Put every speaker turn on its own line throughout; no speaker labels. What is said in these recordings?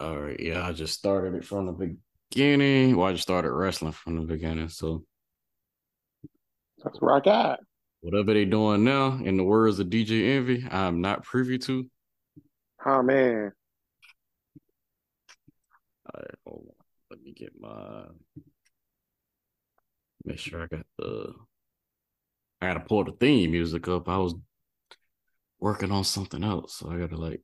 All right, yeah, I just started it from the beginning. Well, I just started wrestling from the beginning. So
that's where I got.
Whatever they doing now, in the words of DJ Envy, I'm not privy to.
Oh man.
All right, hold on. Let me get my make sure I got the I gotta pull the theme music up. I was working on something else, so I gotta like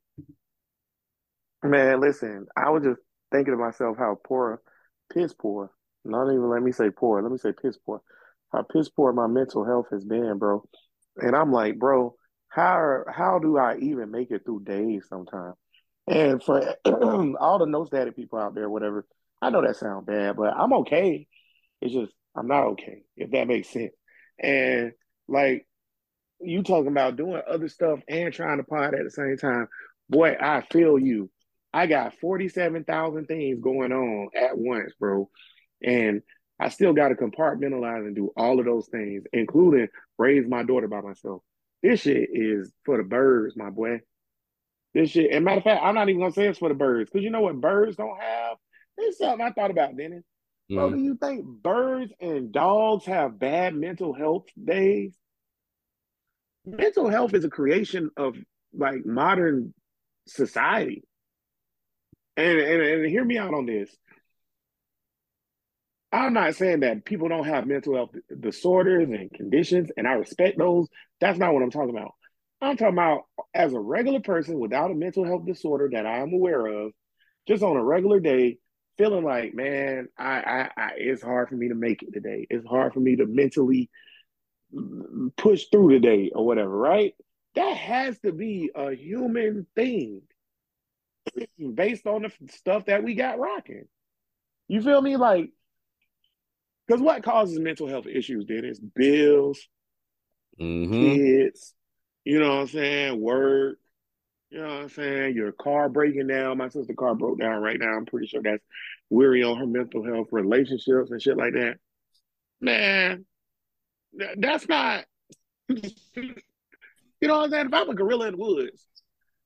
Man, listen, I was just thinking to myself how poor, piss poor. Not even let me say poor. Let me say piss poor. How piss poor my mental health has been, bro. And I'm like, bro, how how do I even make it through days sometimes? And for all the no static people out there, whatever, I know that sounds bad, but I'm okay. It's just I'm not okay, if that makes sense. And like you talking about doing other stuff and trying to pod at the same time, boy, I feel you. I got 47,000 things going on at once, bro. And I still got to compartmentalize and do all of those things, including raise my daughter by myself. This shit is for the birds, my boy. This shit, and matter of fact, I'm not even gonna say it's for the birds, because you know what birds don't have? It's something I thought about, Dennis. Mm. Bro, do you think birds and dogs have bad mental health days? Mental health is a creation of like modern society and, and, and hear me out on this. I'm not saying that people don't have mental health disorders and conditions, and I respect those. That's not what I'm talking about. I'm talking about as a regular person without a mental health disorder that I am aware of, just on a regular day, feeling like, man, I, I, I it's hard for me to make it today. It's hard for me to mentally push through today or whatever, right? That has to be a human thing based on the stuff that we got rocking. You feel me? Like, because what causes mental health issues then is bills, mm-hmm. kids, you know what I'm saying, work, you know what I'm saying, your car breaking down. My sister's car broke down right now. I'm pretty sure that's weary on her mental health, relationships and shit like that. Man, that's not, you know what I'm saying? If I'm a gorilla in the woods,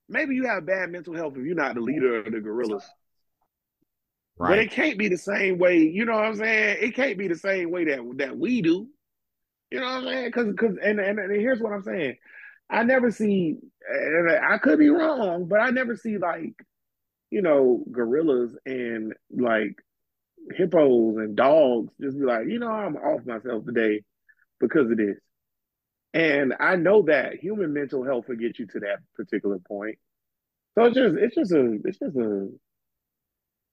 maybe you have bad mental health if you're not the leader of the gorillas. Right. But it can't be the same way, you know what I'm saying? It can't be the same way that that we do. You know what I'm saying? Because because and, and, and here's what I'm saying. I never see, and I could be wrong, but I never see like, you know, gorillas and like hippos and dogs just be like, you know, I'm off myself today because of this. And I know that human mental health will get you to that particular point. So it's just it's just a it's just a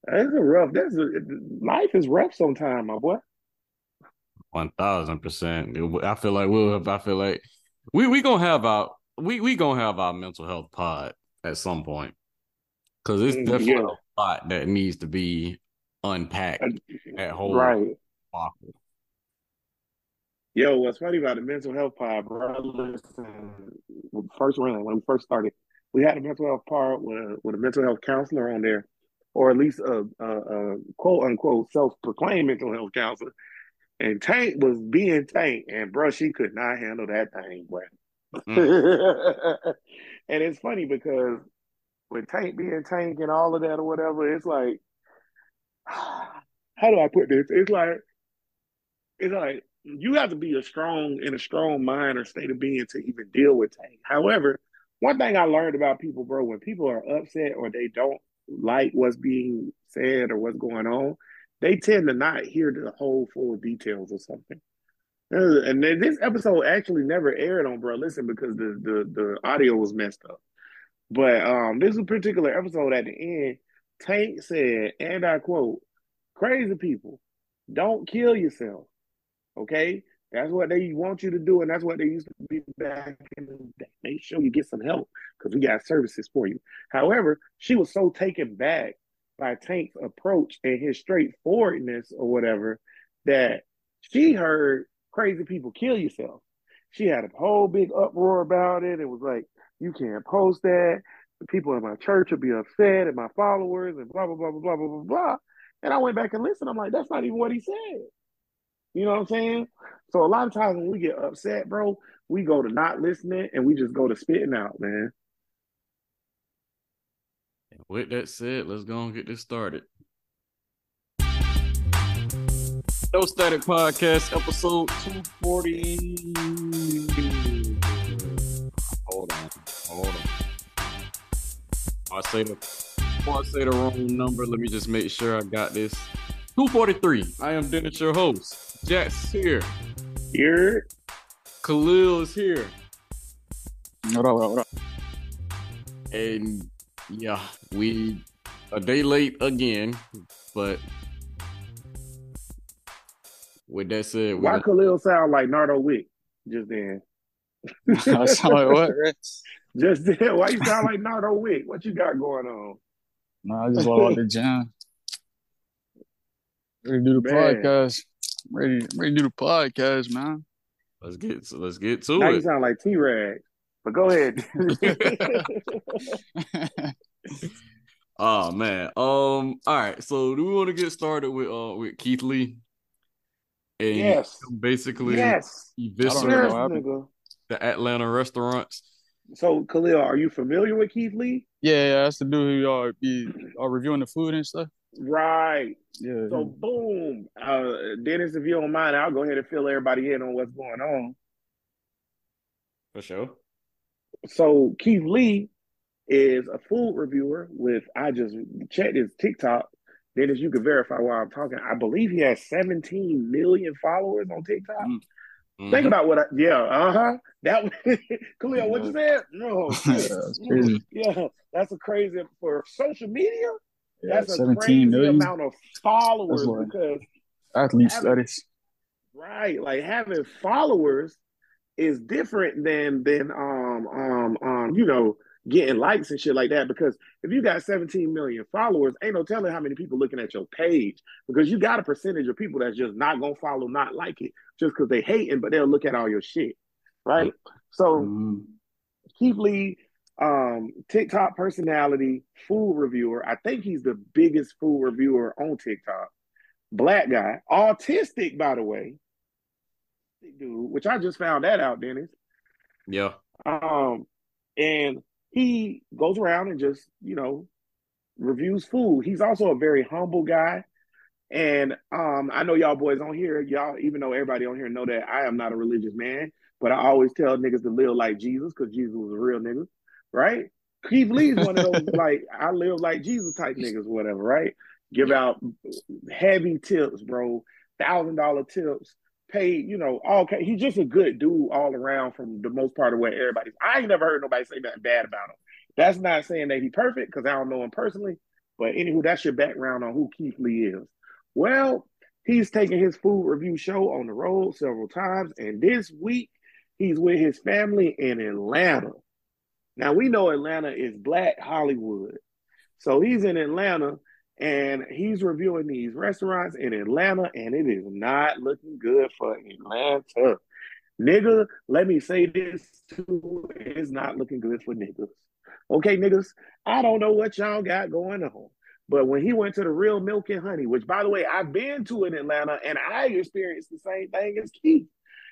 it's a rough that's a life is rough sometimes, my boy.
One thousand percent. I feel like we'll have I feel like we we gonna have our we we gonna have our mental health pod at some point. Cause it's mm, definitely yeah. a lot that needs to be unpacked at whole
right. Yo, what's funny about the mental health pod, bro? Listen, first run when we first started, we had a mental health part with a, with a mental health counselor on there, or at least a, a, a quote unquote self proclaimed mental health counselor. And Tank was being Tank, and bro, she could not handle that thing, boy. Mm. and it's funny because with Tank being Tank and all of that or whatever, it's like, how do I put this? It's like, it's like you have to be a strong in a strong mind or state of being to even deal with Tank. However, one thing I learned about people, bro, when people are upset or they don't like what's being said or what's going on, they tend to not hear the whole full details of something. Uh, and this episode actually never aired on Bro Listen because the, the the audio was messed up. But um this particular episode at the end, Tank said, and I quote, crazy people, don't kill yourself. Okay, that's what they want you to do, and that's what they used to be back in the day. Make sure you get some help because we got services for you. However, she was so taken back by Tank's approach and his straightforwardness or whatever that she heard crazy people kill yourself. She had a whole big uproar about it. It was like, you can't post that. The people in my church will be upset and my followers and blah, blah, blah, blah, blah, blah, blah, blah. And I went back and listened. I'm like, that's not even what he said. You know what I'm saying? So a lot of times when we get upset, bro, we go to not listening and we just go to spitting out, man.
with that said, let's go and get this started. No Static Podcast, episode 240. Hold on. Hold on. I say the before I say the wrong number, let me just make sure I got this. 243. I am Dennis, your host. Jack's here.
Here.
Khalil is here.
What up, what up?
And yeah, we a day late again, but with that said,
why Khalil sound like Nardo Wick just then?
I sound like what, Rick?
Just then, why you sound like Nardo Wick? What you got going on?
No, I just logged the gym. Ready to do the man. podcast. ready, ready to do the podcast, man.
Let's get so let's get to
now
it.
you sound like T Rag. But go ahead.
oh man. Um. All right. So do we want to get started with uh with Keith Lee?
And yes.
Basically,
yes.
Eviscerate the Atlanta restaurants.
So Khalil, are you familiar with Keith Lee?
Yeah, yeah that's the dude who are be are reviewing the food and stuff.
Right.
Yeah.
So boom, uh, Dennis, if you don't mind, I'll go ahead and fill everybody in on what's going on.
For sure.
So Keith Lee is a food reviewer with I just checked his TikTok. Dennis, you can verify while I'm talking. I believe he has 17 million followers on TikTok. Mm. Mm-hmm. Think about what I yeah, uh-huh. That Khalil, what you said? No. that's crazy. Yeah, that's a crazy for social media. Yeah, that's a crazy million. amount of followers because
athlete status.
Right. Like having followers is different than than um um um you know getting likes and shit like that because if you got 17 million followers ain't no telling how many people looking at your page because you got a percentage of people that's just not gonna follow not like it just because they hating but they'll look at all your shit right so mm-hmm. keith lee um tiktok personality food reviewer i think he's the biggest food reviewer on tiktok black guy autistic by the way dude, which I just found that out, Dennis.
Yeah.
Um, and he goes around and just, you know, reviews food. He's also a very humble guy. And um, I know y'all boys on here, y'all, even though everybody on here know that I am not a religious man, but I always tell niggas to live like Jesus because Jesus was a real nigga, right? Keith Lee's one of those like I live like Jesus type niggas, whatever, right? Give out heavy tips, bro, thousand dollar tips paid, you know, okay. He's just a good dude all around from the most part of what everybody's. I ain't never heard nobody say nothing bad about him. That's not saying that he's perfect because I don't know him personally. But anywho, that's your background on who Keith Lee is. Well, he's taking his food review show on the road several times, and this week he's with his family in Atlanta. Now we know Atlanta is Black Hollywood, so he's in Atlanta and he's reviewing these restaurants in Atlanta, and it is not looking good for Atlanta. Nigga, let me say this too. It's not looking good for niggas. Okay, niggas, I don't know what y'all got going on. But when he went to the real milk and honey, which by the way, I've been to in Atlanta and I experienced the same thing as Keith.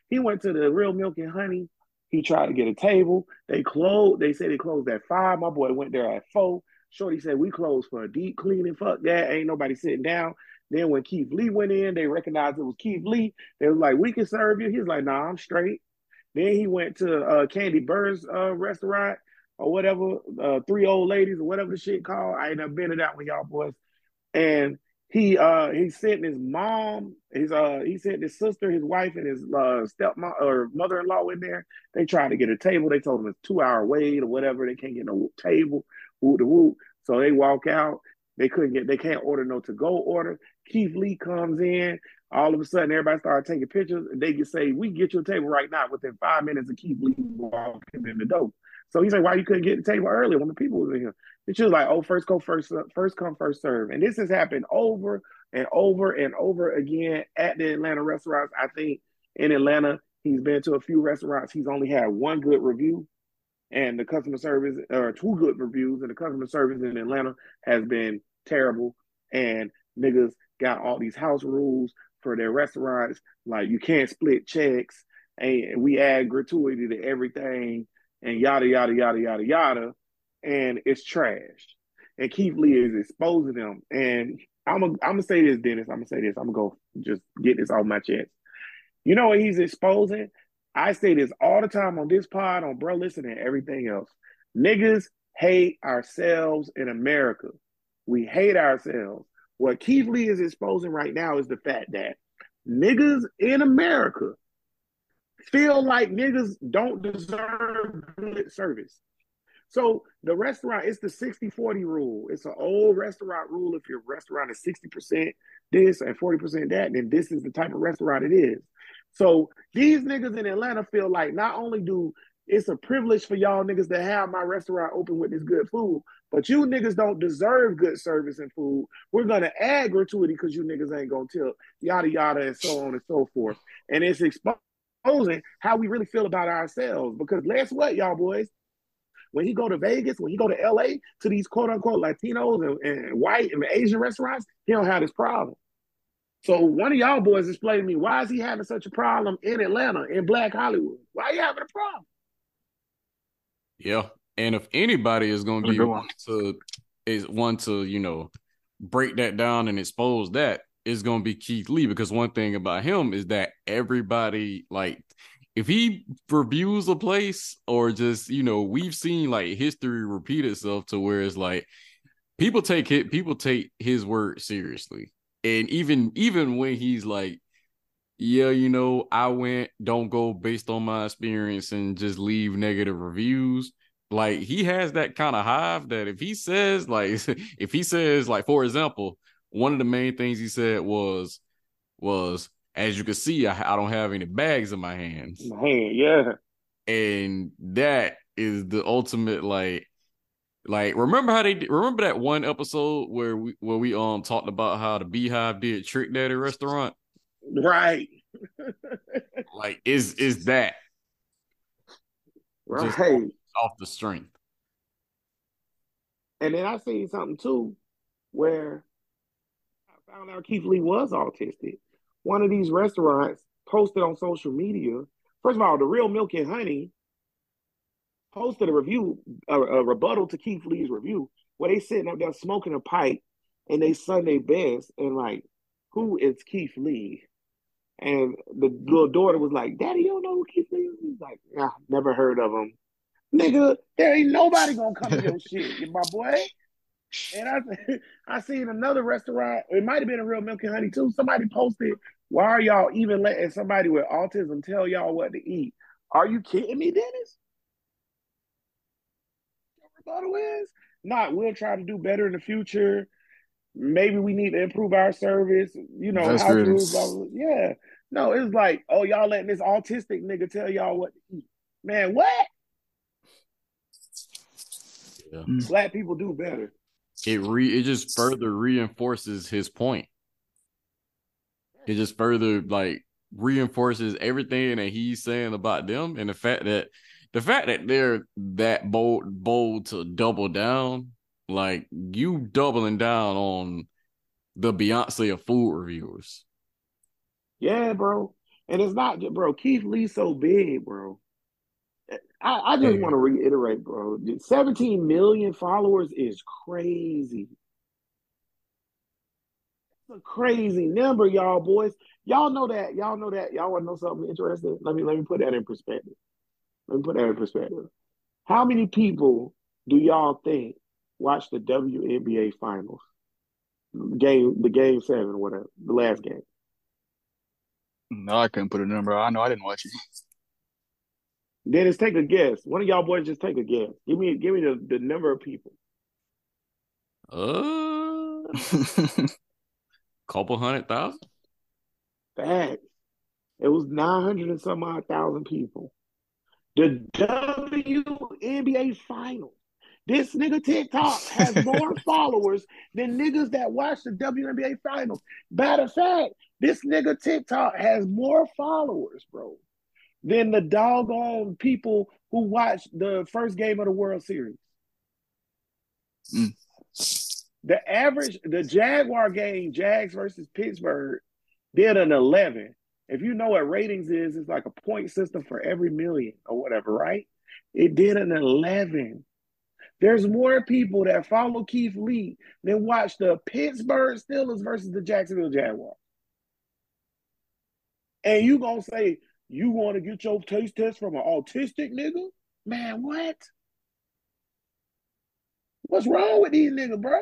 He went to the real milk and honey. He tried to get a table. They closed. They said they closed at five. My boy went there at four. Shorty said, We closed for a deep cleaning. Fuck that. Ain't nobody sitting down. Then when Keith Lee went in, they recognized it was Keith Lee. They was like, We can serve you. He's like, Nah, I'm straight. Then he went to uh, Kandi Burruss uh, restaurant or whatever, uh, three old ladies or whatever the shit called. I ain't never been to that one, y'all boys. And he uh he sent his mom, his uh he sent his sister, his wife, and his uh stepmom or mother-in-law in there. They tried to get a table. They told him it's two hour wait or whatever. They can't get no table. Woo the woo. So they walk out. They couldn't get. They can't order no to go order. Keith Lee comes in. All of a sudden, everybody started taking pictures. They can say, "We get you a table right now." Within five minutes of Keith Lee walking in the door. So he said, "Why you couldn't get the table earlier when the people was in here?" It's just like, "Oh, first go, first first come, first serve." And this has happened over and over and over again at the Atlanta restaurants. I think in Atlanta, he's been to a few restaurants. He's only had one good review and the customer service or two good reviews and the customer service in Atlanta has been terrible and niggas got all these house rules for their restaurants like you can't split checks and we add gratuity to everything and yada yada yada yada yada and it's trash and Keith Lee is exposing them. And I'm gonna I'm gonna say this, Dennis. I'm gonna say this. I'm gonna go just get this off my chest. You know what he's exposing? I say this all the time on this pod, on Bro Listen, and everything else. Niggas hate ourselves in America. We hate ourselves. What Keith Lee is exposing right now is the fact that niggas in America feel like niggas don't deserve good service. So the restaurant, it's the 60-40 rule. It's an old restaurant rule. If your restaurant is 60% this and 40% that, then this is the type of restaurant it is. So these niggas in Atlanta feel like not only do it's a privilege for y'all niggas to have my restaurant open with this good food, but you niggas don't deserve good service and food. We're gonna add gratuity because you niggas ain't gonna tell yada yada and so on and so forth. And it's exposing how we really feel about ourselves. Because guess what, y'all boys? When he go to Vegas, when he go to LA to these quote unquote Latinos and, and white and Asian restaurants, he don't have this problem. So one of y'all boys explained to me why is he having such a problem in Atlanta in Black Hollywood? Why are you having a problem?
Yeah, and if anybody is going to be one to is one to you know break that down and expose that is going to be Keith Lee because one thing about him is that everybody like if he reviews a place or just you know we've seen like history repeat itself to where it's like people take it people take his word seriously. And even even when he's like yeah you know i went don't go based on my experience and just leave negative reviews like he has that kind of hive that if he says like if he says like for example one of the main things he said was was as you can see i, I don't have any bags in my hands
my hand yeah
and that is the ultimate like like, remember how they remember that one episode where we where we um talked about how the Beyhive did Trick Daddy restaurant?
Right.
like, is is that
right
off the strength?
And then I seen something too, where found out Keith Lee was autistic. One of these restaurants posted on social media. First of all, the real milk and honey posted a review, a, a, rebuttal to Keith Lee's review, where they sitting up there smoking a pipe and they Sunday best and like, who is Keith Lee? And the little daughter was like, Daddy, you don't know who Keith Lee is? He's like, yeah, never heard of him. Nigga, there ain't nobody gonna come to your shit, my boy. And I I seen another restaurant, it might have been a real milk and honey too. Somebody posted, why are y'all even letting somebody with autism tell y'all what to eat? Are you kidding me, Dennis? rebuttal is? Not, we'll try to do better in the future. Maybe we need to improve our service. You know, That's how to, yeah. No, it's like, oh, y'all letting this autistic nigga tell y'all what to eat. Man, what? Yeah. Mm. Black people do better.
It re it just further reinforces his point. It just further like reinforces everything that he's saying about them and the fact that the fact that they're that bold bold to double down, like you doubling down on the Beyonce of food reviewers.
Yeah, bro. And it's not bro, Keith Lee's so big, bro. I, I just hey. want to reiterate, bro. 17 million followers is crazy. It's a crazy number, y'all boys. Y'all know that. Y'all know that. Y'all want to know something interesting? Let me let me put that in perspective. Let me put that in perspective. How many people do y'all think watch the WNBA finals? Game the game seven, whatever, the last game.
No, I couldn't put a number. I know I didn't watch it.
Dennis, take a guess. One of y'all boys just take a guess. Give me give me the, the number of people.
Uh couple hundred thousand?
Facts. It was nine hundred and some odd thousand people. The WNBA Finals. This nigga TikTok has more followers than niggas that watch the WNBA Finals. Matter of fact, this nigga TikTok has more followers, bro, than the doggone people who watched the first game of the World Series. Mm. The average, the Jaguar game, Jags versus Pittsburgh, did an 11 if you know what ratings is, it's like a point system for every million or whatever, right? It did an 11. There's more people that follow Keith Lee than watch the Pittsburgh Steelers versus the Jacksonville Jaguars. And you gonna say you want to get your taste test from an autistic nigga? Man, what? What's wrong with these niggas, bro?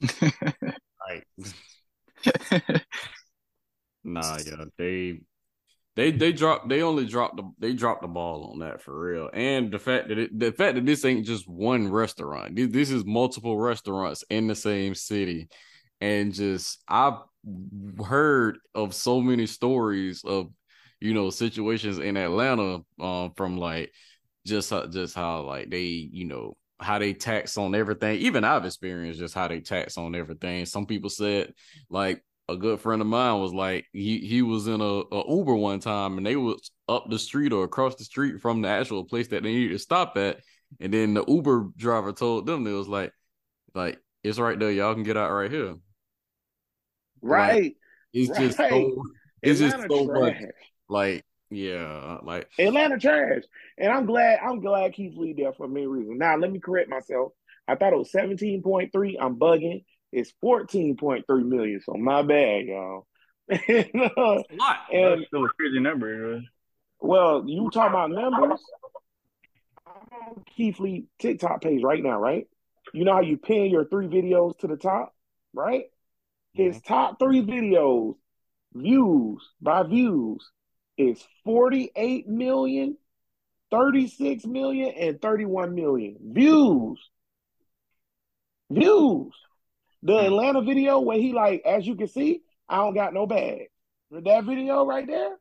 nah, yeah, they they they dropped they only dropped the they dropped the ball on that for real. And the fact that it, the fact that this ain't just one restaurant. This, this is multiple restaurants in the same city. And just I've heard of so many stories of you know situations in Atlanta um from like just how, just how like they you know how they tax on everything. Even I've experienced just how they tax on everything. Some people said like a good friend of mine was like he he was in a, a, Uber one time and they was up the street or across the street from the actual place that they needed to stop at, and then the Uber driver told them it was like like it's right there, y'all can get out right here.
Right.
Like, it's
right.
just so it's
Atlanta
just so
trash.
much like yeah like
Atlanta trash. And I'm glad I'm glad Keith Lee there for many reasons. Now let me correct myself. I thought it was 17.3. I'm bugging. It's 14.3 million. So my bad, y'all. and, uh,
a lot.
and
That's still a crazy number.
well, you talking about numbers? I'm on Keith Lee TikTok page right now, right? You know how you pin your three videos to the top, right? His top three videos, views by views, is 48 million, 36 million, and 31 million views. Views. The hmm. Atlanta video where he like, as you can see, I don't got no bag. That video right there,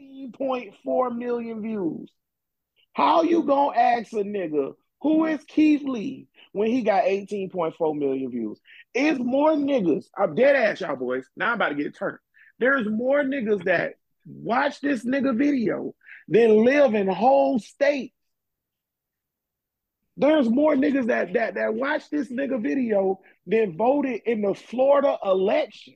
18.4 million views. How you hmm. gonna ask a nigga who is Keith Lee when he got 18.4 million views? It's more niggas. I'm dead ass y'all boys. Now I'm about to get turned. There's more niggas that watch this nigga video than live in whole states. There's more niggas that that that watch this nigga video than voted in the Florida election.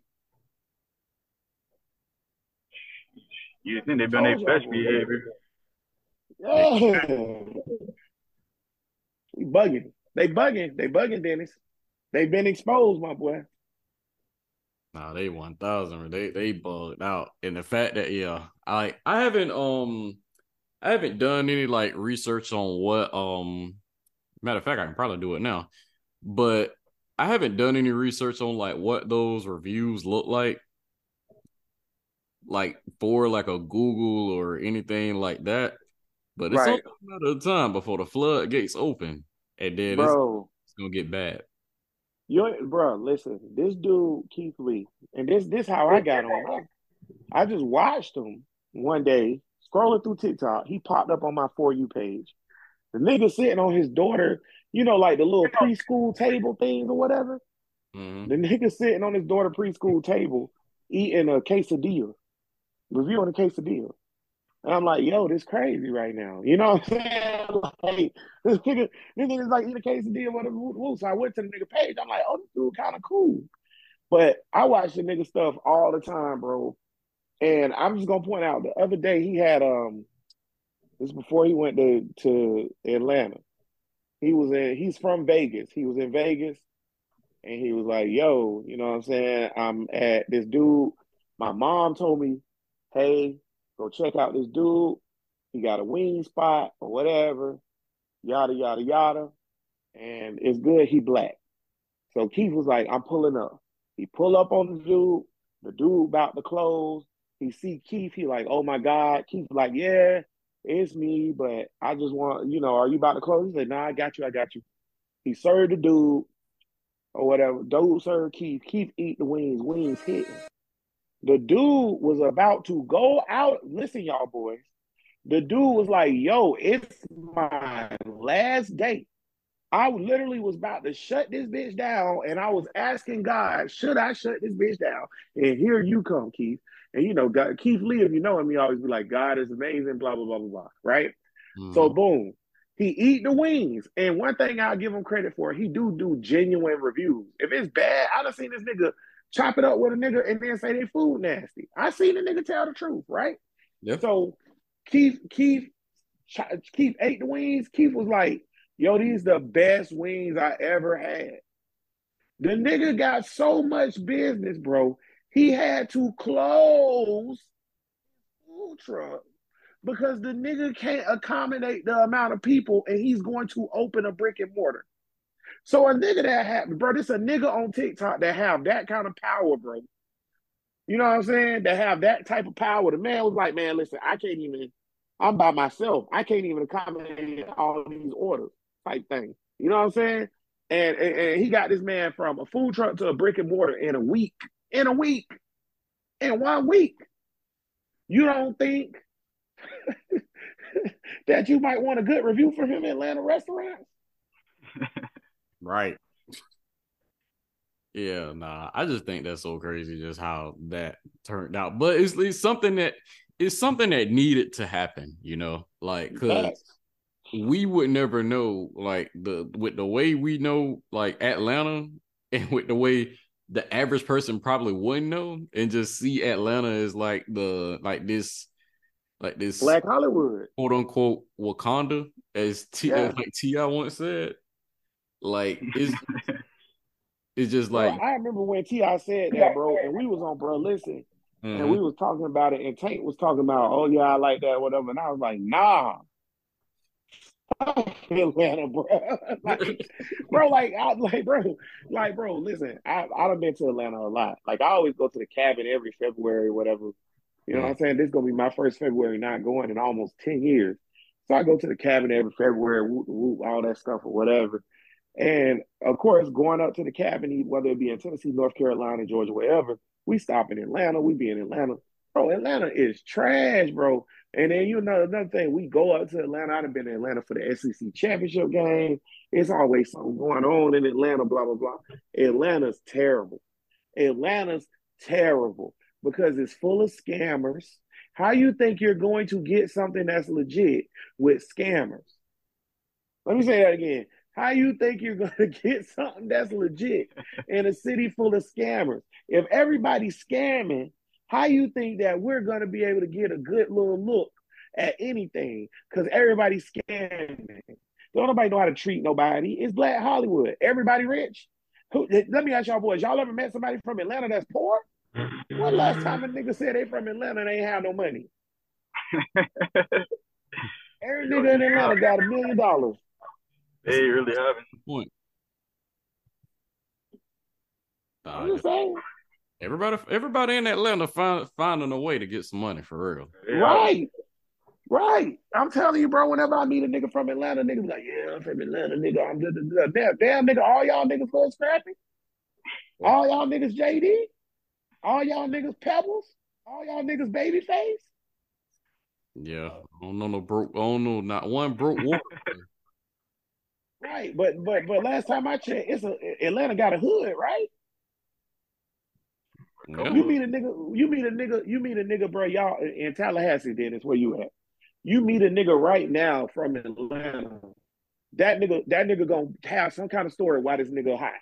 You think they've been their best behavior?
Yeah. We bugging. They bugging. They bugging, Dennis. They've been exposed, my boy.
Nah, they one thousand. They they bugged out, and the fact that yeah, I I haven't um I haven't done any like research on what um matter of fact I can probably do it now, but I haven't done any research on like what those reviews look like, like for like a Google or anything like that. But it's
Right.
only a matter of time before the floodgates open, and then it's,
Bro,
it's gonna get bad.
You bro, listen, this dude, Keith Lee, and this this how I got on. I, I just watched him one day, scrolling through TikTok. He popped up on my For You page. The nigga sitting on his daughter, you know, like the little preschool table things or whatever.
hmm
The nigga sitting on his daughter preschool table eating a quesadilla, reviewing a quesadilla. And I'm like, yo, this crazy right now. You know what I'm saying? Like, this nigga, this nigga's like eating a quesadilla with a woo. So I went to the nigga page. I'm like, oh, this dude kind of cool. But I watch the nigga stuff all the time, bro. And I'm just gonna point out the other day he had um this is before he went to to Atlanta. He was in he's from Vegas. He was in Vegas and he was like, yo, you know what I'm saying? I'm at this dude. My mom told me, hey, go check out this dude. He got a wing spot or whatever, yada, yada, yada. And it's good he black. So Keith was like, I'm pulling up. He pull up on the dude. The dude about to close. He see Keith. He like, oh my God. Keith like, yeah, it's me, but I just want, you know, are you about to close? He said, nah, I got you. I got you. He served the dude or whatever. Dude served Keith. Keith eat the wings. Wings hitting. The dude was about to go out. Listen, y'all boys. The dude was like, yo, it's my last day. I literally was about to shut this bitch down, and I was asking God, should I shut this bitch down? And here you come, Keith. And you know, God, Keith Lee, if you know him, he always be like, God is amazing, blah, blah, blah, blah, blah. Right?
Mm-hmm.
So boom, he eat the wings. And one thing I'll give him credit for, he do do genuine reviews. If it's bad, I done seen this nigga chop it up with a nigga and then say they food nasty. I seen the nigga tell the truth, right?
yeah.
So Keith, Keith, Keith ate the wings. Keith was like, Yo, these the best wings I ever had. The nigga got so much business, bro. He had to close food truck because the nigga can't accommodate the amount of people and he's going to open a brick and mortar. So a nigga that have, bro, this a nigga on TikTok that have that kind of power, bro. You know what I'm saying? That have that type of power. The man was like, man, listen, I can't even, I'm by myself. I can't even accommodate all these orders type thing. You know what I'm saying? And, and, and he got this man from a food truck to a brick and mortar in a week. In a week. In one week. You don't think that you might want a good review for him in Atlanta restaurants?
right. Yeah, nah. I just think that's so crazy just how that turned out. But it's, it's something that it's something that needed to happen, you know, like because we would never know, like the with the way we know, like Atlanta, and with the way the average person probably wouldn't know, and just see Atlanta as like the like this like this
Black Hollywood,
quote unquote Wakanda, as T yeah. like T.I. once said. Like it's it's just like
bro, I remember when T.I. said that, bro, and we was on, bro. Listen, mm-hmm. and we was talking about it, and Tank was talking about, oh yeah, I like that, whatever, and I was like, nah. Atlanta, bro. like, bro, like, I, like, bro, like, bro. Listen, I I've been to Atlanta a lot. Like, I always go to the cabin every February, whatever. You know what I'm saying? This is gonna be my first February not going in almost 10 years. So I go to the cabin every February, whoop, whoop, all that stuff or whatever. And of course, going up to the cabin, whether it be in Tennessee, North Carolina, Georgia, wherever, we stop in Atlanta, we be in Atlanta. Bro, Atlanta is trash, bro. And then you know another thing, we go up to Atlanta. I've been in Atlanta for the SEC championship game. It's always something going on in Atlanta, blah, blah, blah. Atlanta's terrible. Atlanta's terrible because it's full of scammers. How you think you're going to get something that's legit with scammers? Let me say that again. How you think you're going to get something that's legit in a city full of scammers? If everybody's scamming, how you think that we're going to be able to get a good little look at anything? Because everybody's scamming. Don't nobody know how to treat nobody. It's Black Hollywood. Everybody rich. Who, let me ask y'all boys, y'all ever met somebody from Atlanta that's poor? When last time a nigga said they from Atlanta and they ain't have no money? Every nigga in Atlanta got a million dollars.
They really haven't.
Point.
I'm just saying.
Everybody, everybody in Atlanta find, finding a way to get some money for real.
Yeah. Right. Right. I'm telling you, bro, whenever I meet a nigga from Atlanta, niggas be like, yeah, I'm from Atlanta, nigga. I'm just, damn, damn, nigga, all y'all niggas go scrappy. All y'all niggas JD. All y'all niggas Pebbles. All y'all niggas Babyface.
Yeah, I don't know no broke. I don't know not one broke water.
right, but but but last time I checked, it's a Atlanta got a hood, right? Yeah. You meet a nigga, you meet a nigga, you meet a nigga, bro. Y'all in Tallahassee, then is where you at. You meet a nigga right now from Atlanta. That nigga, that nigga gonna have some kind of story why this nigga high.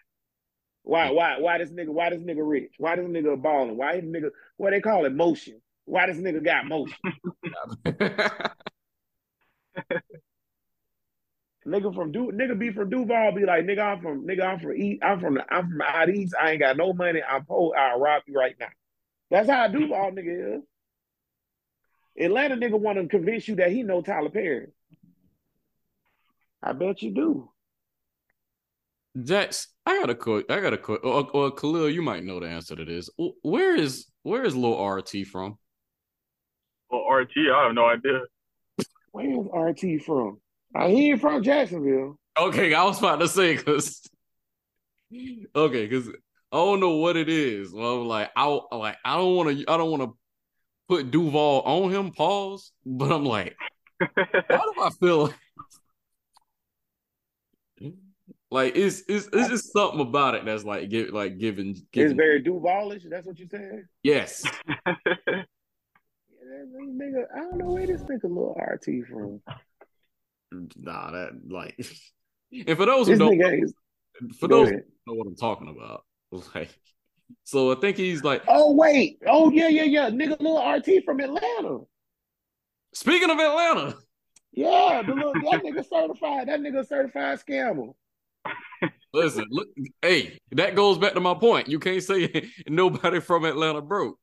Why, why, why this nigga, why this nigga rich? Why this nigga balling? Why this nigga, what they call it, motion? Why this nigga got motion? nigga from Du, nigga be from Duval, be like, nigga, I'm from, nigga, I'm from East, I'm from, I'm from out east. I ain't got no money. I'm poor. I'll rob you right now. That's how Duval nigga is. Atlanta nigga want to convince you that he know Tyler Perry. I bet you do.
Jax, I got a quick. I got a quick. Or, or Khalil, you might know the answer to this. Where is where is Lil RT from?
Well, RT, I have no idea.
Where is RT from? Uh, he ain't from Jacksonville.
Okay, I was about to say because. okay, because I don't know what it is. Well, I'm like I like I don't want to. I don't want to put Duval on him. Pause. But I'm like, how do I feel? Like it's it's it's just something about it that's like give like giving, giving
It's very Duvalish. That's what you saying?
Yes.
yeah, nigga, I don't know where this nigga little RT from.
Nah, that like. And for those who don't, is, for those who know what I'm talking about, like, so I think he's like.
Oh wait! Oh yeah, yeah, yeah, nigga, little RT from Atlanta.
Speaking of Atlanta.
Yeah, the little that nigga certified. That nigga certified scammer.
Listen, look, hey, that goes back to my point. You can't say nobody from Atlanta broke.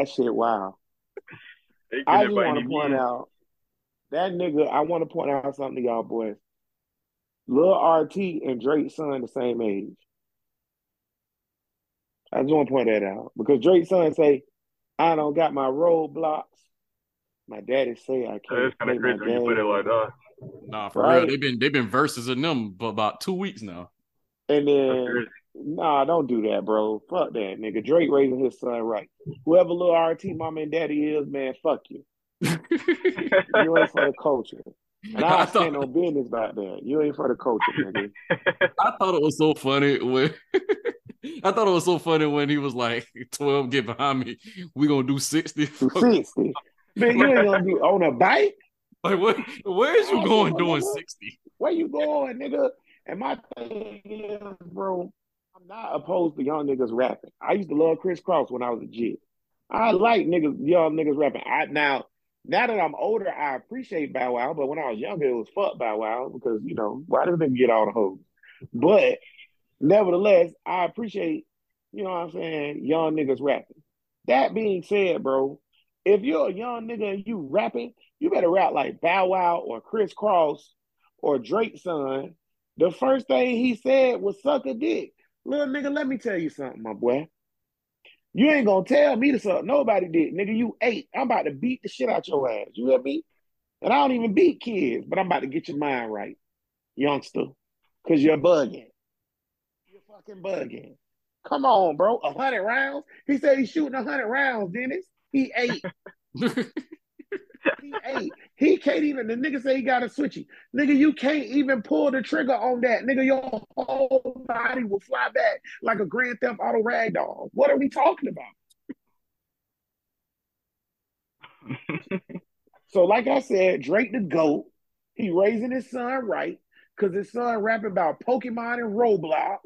That shit wow. I just want to point out that nigga. I want to point out something to y'all boys. Lil RT and Drake's son the same age. I just want to point that out because Drake's son say, "I don't got my roadblocks." My daddy say I can't.
It's kind of crazy when you put it like that.
Nah, for right? real, they've been they've been verses in them for about two weeks now.
And then Nah, don't do that, bro. Fuck that, nigga. Drake raising his son right. Whoever little RT mama and daddy is, man, fuck you. you ain't for the culture. And I, I thought, stand no business about that. You ain't for the culture, nigga.
I thought it was so funny when I thought it was so funny when he was like, 12 get behind me. We gonna do 60.
60. Man, you ain't gonna be on a bike.
Like what where's you oh, going doing 60?
Where you going, nigga? And my thing is, bro, I'm not opposed to young niggas rapping. I used to love Kris Kross when I was a kid. I like niggas, young niggas rapping. I now, now that I'm older, I appreciate Bow Wow. But when I was younger, it was fuck Bow Wow because you know why does nigga get all the hoes? But nevertheless, I appreciate you know what I'm saying young niggas rapping. That being said, bro, if you're a young nigga and you rapping, you better rap like Bow Wow or Kris Kross or Drake's son. The first thing he said was suck a dick. Little nigga, let me tell you something, my boy. You ain't gonna tell me to suck. Nobody did. Nigga, you eight. I'm about to beat the shit out your ass. You hear me? And I don't even beat kids, but I'm about to get your mind right, youngster. Cause you're bugging. You're fucking bugging. Come on, bro. A hundred rounds? He said he's shooting a hundred rounds, Dennis. He eight. he eight. He can't even. The nigga say he got a switchy. Nigga, you can't even pull the trigger on that. Nigga, your whole body will fly back like a Grand Theft Auto rag doll. What are we talking about? so, like I said, Drake the GOAT. He raising his son right because his son rapping about Pokemon and Roblox.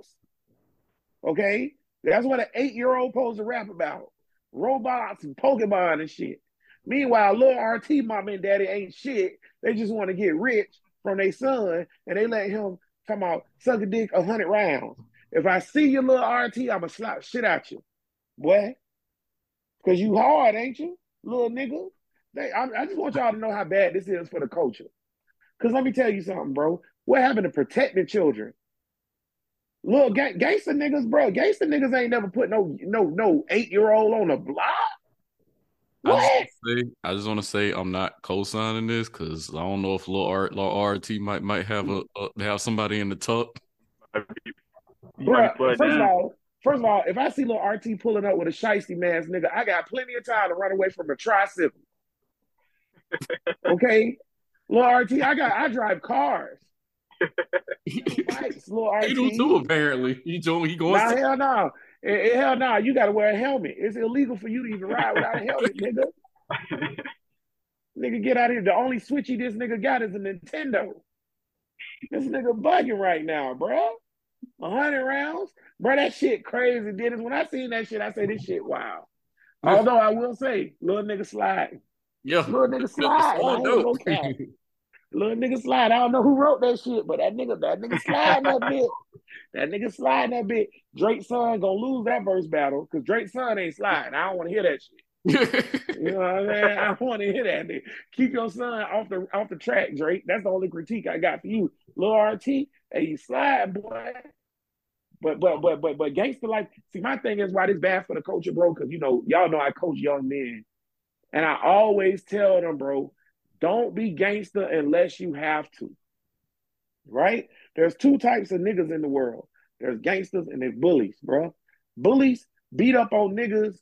Okay? That's what an eight-year-old supposed to rap about. Robots and Pokemon and shit. Meanwhile, little RT mama and daddy ain't shit. They just want to get rich from their son, and they let him come out suck a dick a hundred rounds. If I see your little RT, I'ma slap shit at you, boy. Cause you hard, ain't you, little nigga? They, I, I just want y'all to know how bad this is for the culture. Cause let me tell you something, bro. What happened to protecting children? Look, gangster niggas, bro. Gangster niggas ain't never put no no no eight year old on a block.
What? I just, say, I just want to say I'm not co-signing this because I don't know if little art, little RT might might have a, a have somebody in the tuck.
Bruh, first of all, first of all, if I see little RT pulling up with a shiesty man's nigga, I got plenty of time to run away from a tricycle. okay, little RT, I got I drive cars.
Bikes, little RT. You do too, apparently. You do he going?
Nah, hell no. Eh, eh, hell no, nah, you got to wear a helmet. It's illegal for you to even ride without a helmet, nigga. nigga, get out of here. The only switchy this nigga got is a Nintendo. This nigga bugging right now, bro. A hundred rounds, bro. That shit crazy, Dennis. When I seen that shit, I say this shit wow. Although I will say, little nigga slide.
Yeah,
little nigga slide. Oh, no. Little nigga slide. I don't know who wrote that shit, but that nigga, that nigga slide that bit. That nigga slide that bit. Drake's son gonna lose that verse battle because Drake's son ain't sliding. I don't want to hear that shit. You know what I'm saying? I want to hear that. Nigga. Keep your son off the off the track, Drake. That's the only critique I got for you, little RT. Hey, you slide, boy. But but but but but gangster life. See, my thing is why this bad for the culture, bro. Because you know y'all know I coach young men, and I always tell them, bro don't be gangster unless you have to. Right? There's two types of niggas in the world. There's gangsters and there's bullies, bro. Bullies beat up on niggas,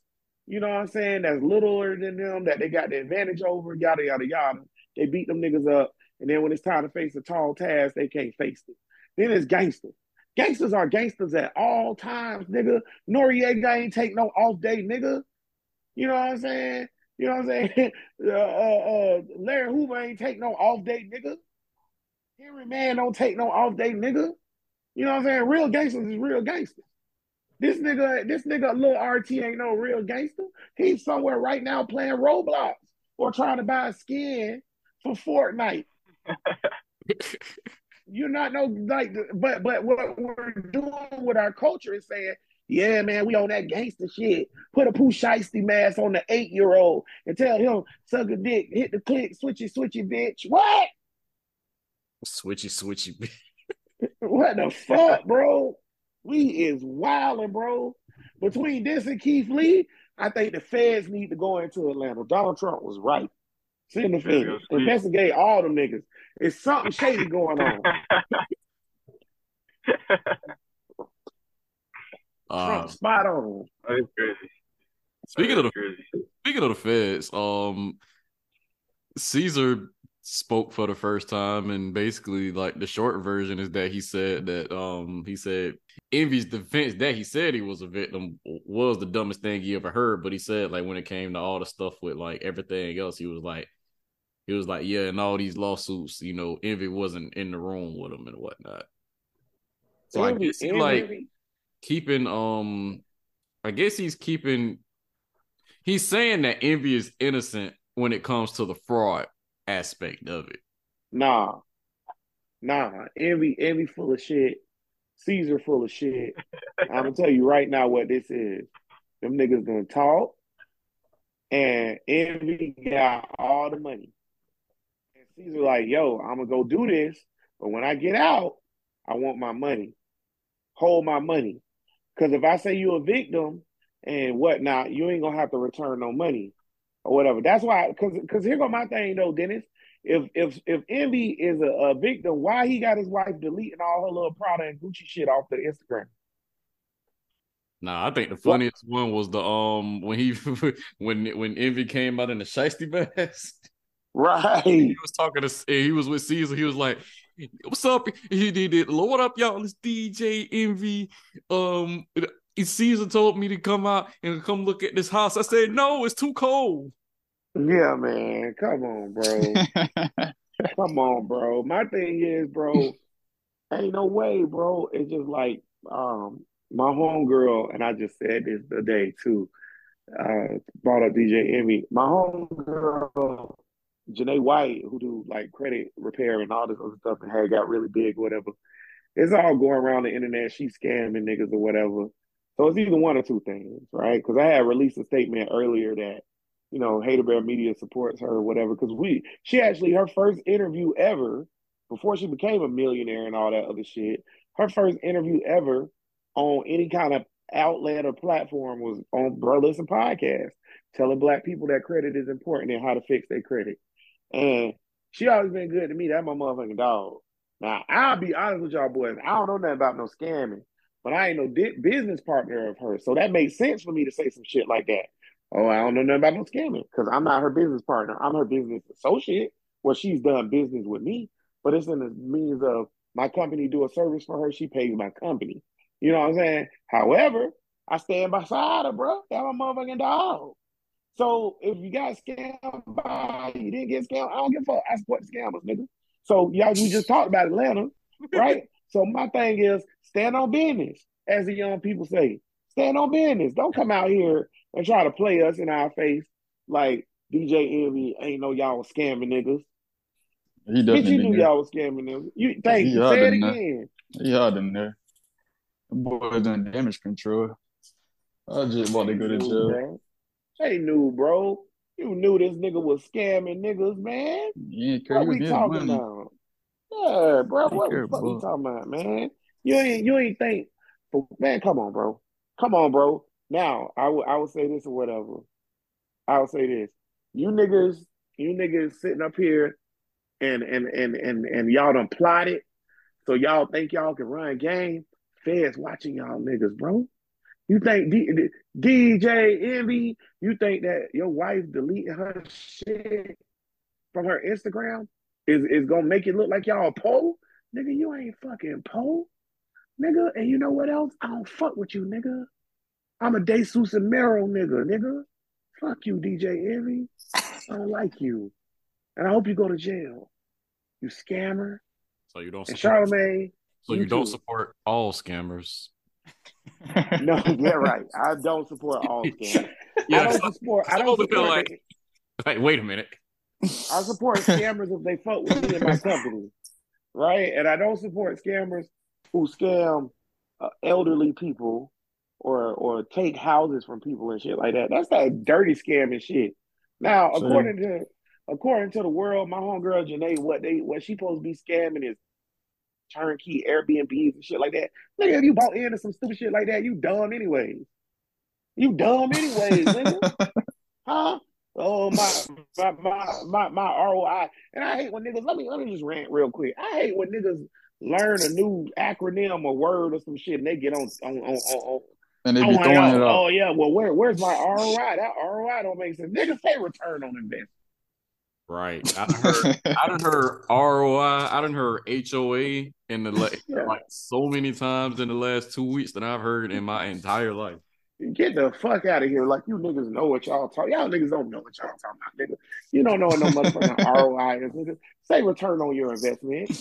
you know what I'm saying, that's littler than them, that they got the advantage over, yada, yada, yada. They beat them niggas up. And then when it's time to face a tall task, they can't face it. then it's gangsters. Gangsters are gangsters at all times, nigga. Noriega ain't take no off day, nigga. You know what I'm saying? You know what I'm saying? Uh, uh, uh, Larry Hoover ain't take no off day, nigga. Henry Man don't take no off day, nigga. You know what I'm saying? Real gangsters is real gangsters. This nigga, this nigga, little RT ain't no real gangster. He's somewhere right now playing Roblox or trying to buy a skin for Fortnite. You're not no like, but but what we're doing with our culture is saying, yeah, man, we on that gangster shit. Put a Pooh Shiesty mask on the eight year old and tell him suck a dick, hit the click, switchy, switchy, bitch. What?
Switchy, switchy. Bitch.
what the fuck, bro? We is wilding, bro. Between this and Keith Lee, I think the feds need to go into Atlanta. Donald Trump was right. Send the feds. Investigate all them niggas. It's something shady going on. Trump, spot on.
That's crazy.
Speaking of the crazy. speaking of the feds, um, Cesar spoke for the first time and basically like the short version is that he said that um he said envy's defense that he said he was a victim was the dumbest thing he ever heard but he said like when it came to all the stuff with like everything else he was like he was like yeah and all these lawsuits you know envy wasn't in the room with him and whatnot. So envy, i guess like keeping um i guess he's keeping he's saying that envy is innocent when it comes to the fraud aspect of it.
Nah, nah. Envy, envy, full of shit. Cesar, full of shit. I'm gonna tell you right now what this is. Them niggas gonna talk, and envy got all the money. And Cesar like, yo, I'm gonna go do this, but when I get out, I want my money. Hold my money, because if I say you a victim and whatnot, you ain't gonna have to return no money or whatever. That's why, because because here go my thing though, Dennis. If if if Envy is a, a, victim, why he got his wife deleting all her little Prada and Gucci shit off the Instagram?
Nah, I think the funniest what? one was the um when he when when Envy came out in the shiesty mask.
Right.
He was talking to he was with Cesar. He was like, "What's up?" He did it. Lord up, y'all. It's DJ Envy. Um, Cesar told me to come out and come look at this house. I said, no, it's too cold.
Yeah, man. Come on, bro. come on, bro. My thing is, bro, ain't no way, bro. It's just like um my homegirl, and I just said this the day too. Uh brought up DJ Envy. My homegirl, Janae White, who do like credit repair and all this other stuff and had got really big, whatever. It's all going around the internet. She's scamming niggas or whatever. So it's either one or two things, right? Because I had released a statement earlier that, you know, Hater Bear Media supports her or whatever. Because we, she actually, her first interview ever, before she became a millionaire and all that other shit, her first interview ever on any kind of outlet or platform was on Bro Listen podcast, telling black people that credit is important and how to fix their credit. And she always been good to me. That's my motherfucking dog. Now, I'll be honest with y'all boys. I don't know nothing about no scamming but I ain't no di- business partner of hers. So that makes sense for me to say some shit like that. Oh, I don't know nothing about no scamming because I'm not her business partner. I'm her business associate. Well, she's done business with me, but it's in the means of my company do a service for her. She pays my company. You know what I'm saying? However, I stand beside her, bro. That's my motherfucking dog. So if you got scammed by, you didn't get scammed. I don't give a fuck. I support scammers, nigga. So y'all, we just talked about Atlanta, right? so my thing is, Stand on business, as the young people say. Stand on business. Don't come out here and try to play us in our face like DJ Envy ain't know y'all was scamming niggas. He doesn't. you knew y'all was scamming them. You thank you. Say it again.
He hard in there. The boys doing damage control. I just want to go to jail.
Man. They knew, bro. You knew this nigga was scamming niggas, man.
Yeah, what we talking
money. about? Yeah, bro. What the fuck we talking about, man? You ain't you ain't think, but man, come on, bro. Come on, bro. Now, I would I would say this or whatever. I would say this. You niggas, you niggas sitting up here and and and and and y'all done plotted. So y'all think y'all can run game. Feds watching y'all niggas, bro. You think D- D- DJ Envy, you think that your wife deleting her shit from her Instagram is, is gonna make it look like y'all poor? Nigga, you ain't fucking Poe. Nigga, and you know what else? I don't fuck with you, nigga. I'm a Desus and Mero nigga, nigga. Fuck you, DJ Envy. I don't like you. And I hope you go to jail. You scammer.
So you don't
And
support,
Charlemagne.
so you don't
too.
support all scammers.
No, yeah, right. I don't support all scammers. I
Yeah,
don't support. I don't
feel
support.
like- like wait a minute.
I support scammers if they fuck with me and my company, right? And I don't support scammers who scam uh, elderly people or or take houses from people and shit like that. That's that dirty scamming shit. Now, according to according to the world, my homegirl Janae, what they what she supposed to be scamming is turnkey Airbnbs and shit like that. Nigga, if you bought into some stupid shit like that, you dumb anyways. You dumb anyways, nigga. Huh? Oh my my my my my ROI. And I hate when niggas let me let me just rant real quick. I hate when niggas learn a new acronym or word or some shit and they get on on on, on, on
and they be oh,
want
throwing
out.
it up.
Oh yeah, well where where's my ROI? That ROI don't make sense. Niggas say return on investment.
Right. I done heard I done heard ROI, I done heard HOA in the la-
Yeah.
like so many times in the last two weeks that I've heard in my entire life.
Get the fuck out of here. Like you niggas know what y'all talk. Y'all niggas don't know what y'all talking about, nigga. You don't know what no motherfucking ROI is, nigga. Say return on your investment.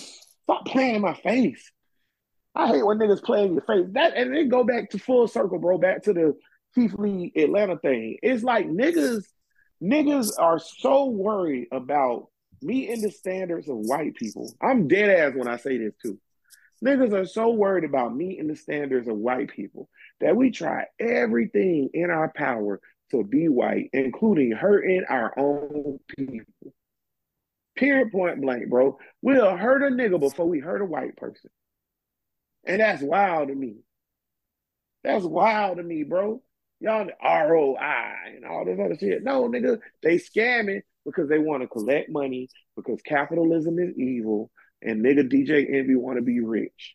Stop playing in my face. I hate when niggas play in your face. That and then go back to full circle, bro. Back to the Keith Lee Atlanta thing. It's like niggas, niggas are so worried about meeting the standards of white people. I'm dead ass when I say this too. Niggas are so worried about meeting the standards of white people that we try everything in our power to be white, including hurting our own people. Period, point blank, bro. We'll hurt a nigga before we hurt a white person. And that's wild to me. That's wild to me, bro. Y'all ROI and all this other shit. No, nigga, they scamming because they want to collect money because capitalism is evil and nigga DJ Envy want to be rich.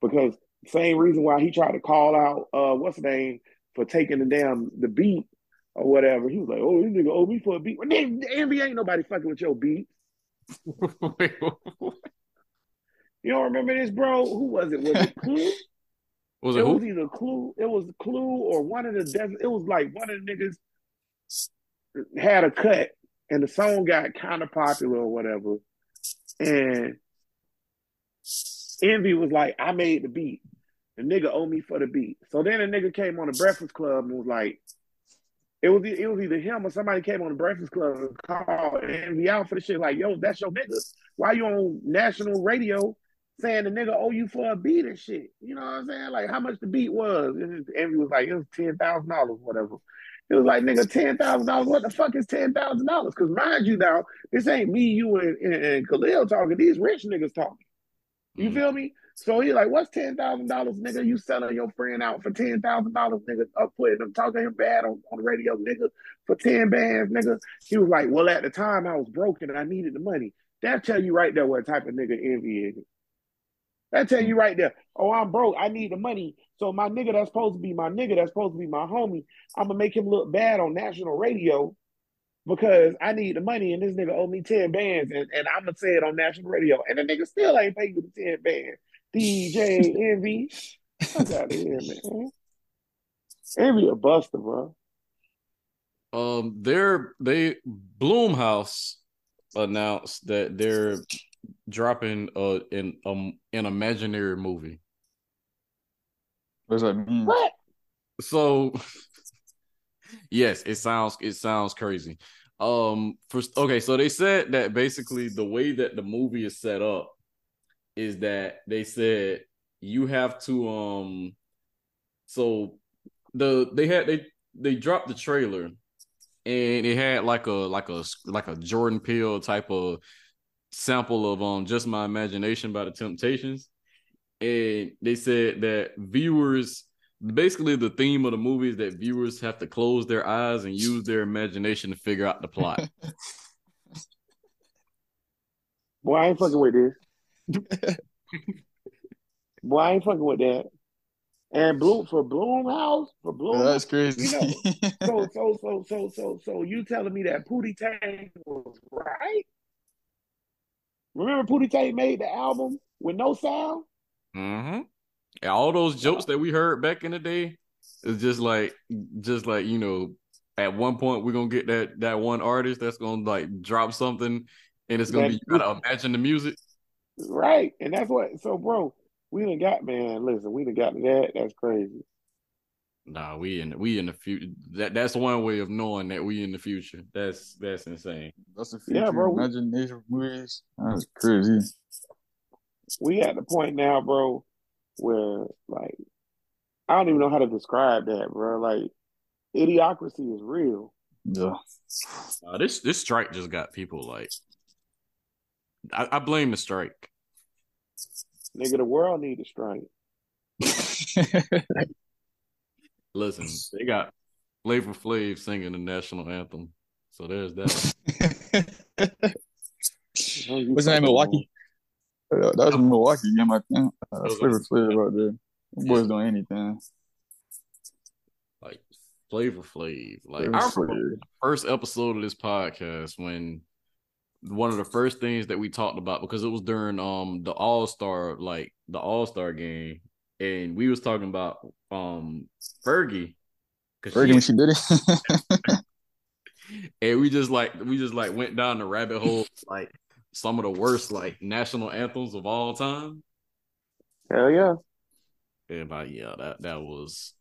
Because same reason why he tried to call out uh what's the name for taking the damn the beat or whatever. He was like, oh, this nigga owe me for a beat. Well, nigga, Envy ain't nobody fucking with your beat. You don't remember this, bro? Who was it? Was it Clue?
was it
it was
who?
either Clue, it was Clue or one of the desert. It was like one of the niggas had a cut and the song got kind of popular or whatever. And Envy was like, I made the beat. The nigga owe me for the beat. So then a nigga came on the Breakfast Club and was like, it was it was either him or somebody came on the Breakfast Club and called Envy out for the shit. Like, yo, that's your nigga. Why you on national radio saying the nigga owe you for a beat and shit? You know what I'm saying? Like, how much the beat was? And Envy was like, it was ten thousand dollars, whatever. It was like, nigga, ten thousand dollars. What the fuck is ten thousand dollars? Because mind you, now this ain't me, you, and, and, and Khalil talking. These rich niggas talking. You feel me? So he like, what's ten thousand dollars, nigga? You selling your friend out for ten thousand dollars, nigga? Up putting him talking him bad on, on the radio, nigga, for ten bands, nigga. He was like, well, at the time I was broken and I needed the money. That tell you right there what type of nigga envy is. That tell you right there. Oh, I'm broke. I need the money. So my nigga that's supposed to be my nigga, that's supposed to be my homie, I'm gonna make him look bad on national radio because I need the money and this nigga owe me 10 bands and, and I'm gonna say it on national radio. And the nigga still ain't paying you the 10 bands. DJ Envy. Fuck out of here, man. Envy a buster, bro.
Um, they're they Blumhouse announced that they're dropping uh in um an imaginary movie.
What does that mean?
What?
So yes, it sounds it sounds crazy. Um first okay, so they said that basically the way that the movie is set up is that they said you have to um so the they had they they dropped the trailer and it had like a like a like a Jordan Peele type of sample of um just my imagination by the Temptations and they said that viewers basically the theme of the movie is that viewers have to close their eyes and use their imagination to figure out the plot.
Boy, I ain't fucking with this. Boy, I ain't fucking with that. And Bloom for Blumhouse, for Bloom,
That's crazy.
You so so so so so so you telling me that Pootie Tang was right? Remember Pootie Tang made the album with no sound.
Mm-hmm. And all those jokes that we heard back in the day is just like, just like you know, at one point we're gonna get that that one artist that's gonna like drop something, and it's gonna be you gotta imagine the music.
Right, and that's what. So, bro, we done got man. Listen, we done got that. That's crazy.
Nah, we in we in the future. That that's one way of knowing that we in the future. That's that's insane.
That's the future. Yeah, bro. Imagination movies. That's crazy.
We at the point now, bro, where like I don't even know how to describe that, bro. Like idiocracy is real.
Yeah.
Uh, this this strike just got people like. I, I blame the strike.
Nigga, the world need a strike.
Listen, they got Flavor Flav singing the national anthem, so there's that.
What's the name, Milwaukee? That was a Milwaukee game, I think. Uh, Flavor Flav right there. The boys doing anything.
Like Flavor Flav. Like our first episode of this podcast when one of the first things that we talked about because it was during um the All Star like the All Star game and we was talking about um Fergie.
Fergie she, when she did it.
and we just like we just like went down the rabbit hole like some of the worst like national anthems of all time.
Hell yeah.
And like yeah, that that was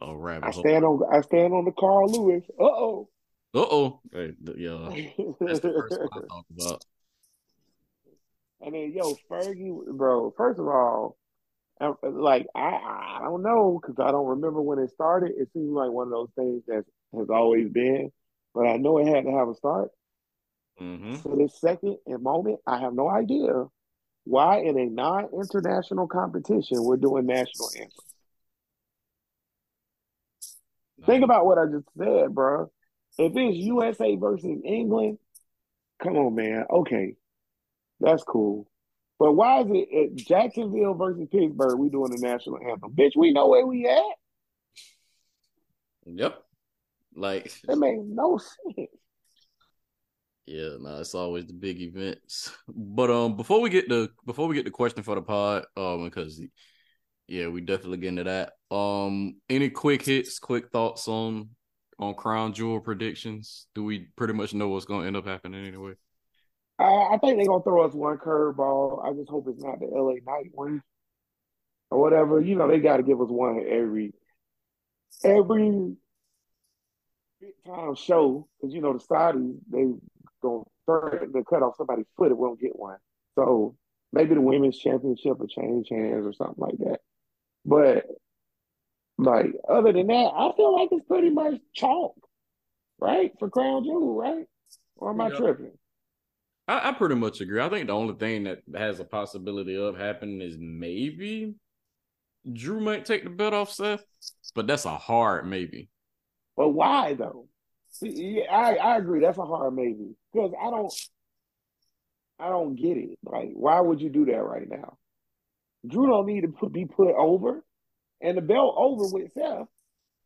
a rabbit
I hole. stand on I stand on the Carl Lewis. Uh oh.
Uh oh. Hey, yeah. That's the first one I talked about.
And then yo, Fergie, bro, first of all, like I, I don't know because I don't remember when it started. It seems like one of those things that has always been, but I know it had to have a start.
Mm-hmm.
So this second and moment, I have no idea why in a non-international competition we're doing national anthem. Think about what I just said, bro. If it's USA versus England, come on, man. Okay, that's cool. But why is it at Jacksonville versus Pittsburgh? We doing the national anthem, bitch. We know where we at.
Yep. Like
it makes no sense.
Yeah, no, it's always the big events. But um, before we get the before we get the question for the pod, um, because yeah, we definitely get into that. Um, any quick hits, quick thoughts on on Crown Jewel predictions? Do we pretty much know what's going to end up happening anyway?
I, I think they're gonna throw us one curveball. I just hope it's not the LA Knight one or whatever. You know, they got to give us one every every time show because you know the Saudis they gonna threaten to cut off somebody's foot it won't get one. So maybe the women's championship will change hands or something like that. But like other than that, I feel like it's pretty much chalk, right? For Crown Jewel, right? Or am I tripping?
I, I, pretty much agree. I think the only thing that has a possibility of happening is maybe Drew might take the belt off Seth, but that's a hard maybe.
But why though? See, yeah, I I agree. That's a hard maybe because I don't I don't get it. Like, why would you do that right now? Drew don't need to put, be put over, and the belt over with Seth.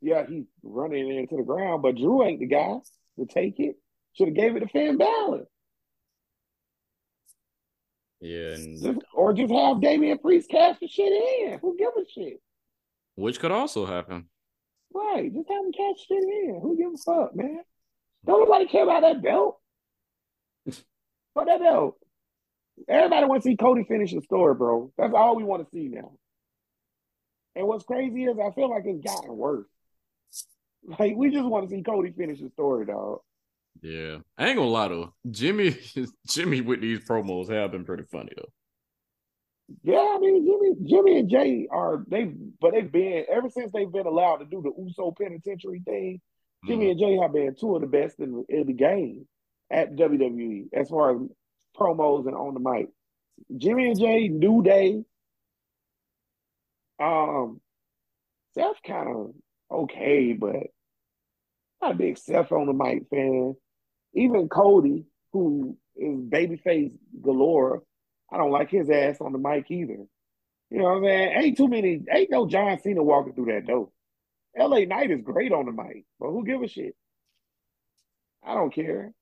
Yeah, he's running into the ground, but Drew ain't the guy to take it. Should have gave it to Finn Balor.
Yeah, and
just, or just have Damian Priest cash the shit in. Who give a shit?
Which could also happen.
Right, just have him cash shit in. Who gives a fuck, man? Don't nobody care about that belt. What that belt? Everybody wants to see Cody finish the story, bro. That's all we want to see now. And what's crazy is I feel like it's gotten worse. Like we just want to see Cody finish the story, dog.
Yeah, I ain't gonna lie though. Jimmy, Jimmy with these promos have been pretty funny though.
Yeah, I mean Jimmy, Jimmy and Jay are they, but they've been ever since they've been allowed to do the USO penitentiary thing. Jimmy mm-hmm. and Jay have been two of the best in, in the game at WWE as far as promos and on the mic. Jimmy and Jay, New Day. Um, Seth kind of okay, but not a big Seth on the mic fan. Even Cody, who is babyface galore, I don't like his ass on the mic either. You know what I'm saying? Ain't too many, ain't no John Cena walking through that door. LA Knight is great on the mic, but who give a shit? I don't care.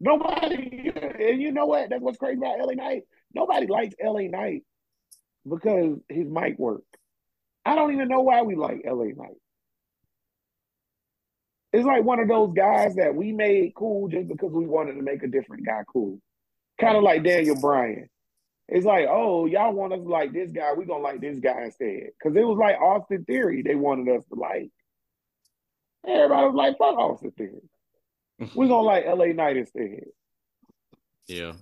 Nobody, and you know what? That's what's crazy about LA Knight. Nobody likes LA Knight because his mic worked. I don't even know why we like LA Knight. It's like one of those guys that we made cool just because we wanted to make a different guy cool. Kind of like Daniel Bryan. It's like, oh, y'all want us to like this guy, we gonna like this guy instead. Cause it was like Austin Theory they wanted us to like. Everybody was like, fuck Austin Theory. We gonna like LA Knight instead.
Yeah.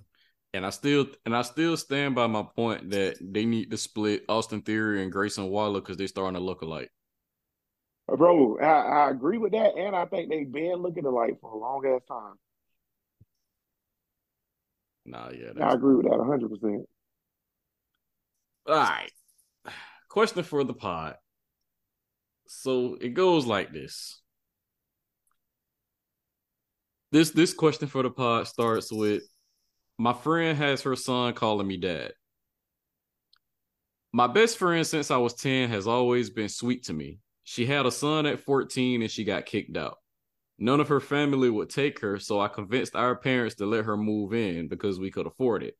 And I still and I still stand by my point that they need to split Austin Theory and Grayson Waller because they're starting to look alike.
Uh, bro, I, I, agree with that, and I think they've been looking alike for a long ass time.
Nah, yeah,
I agree with that hundred percent.
All right, question for the pod. So it goes like this. This this question for the pod starts with my friend has her son calling me dad. My best friend since I was 10 has always been sweet to me. She had a son at 14 and she got kicked out. None of her family would take her, so I convinced our parents to let her move in because we could afford it.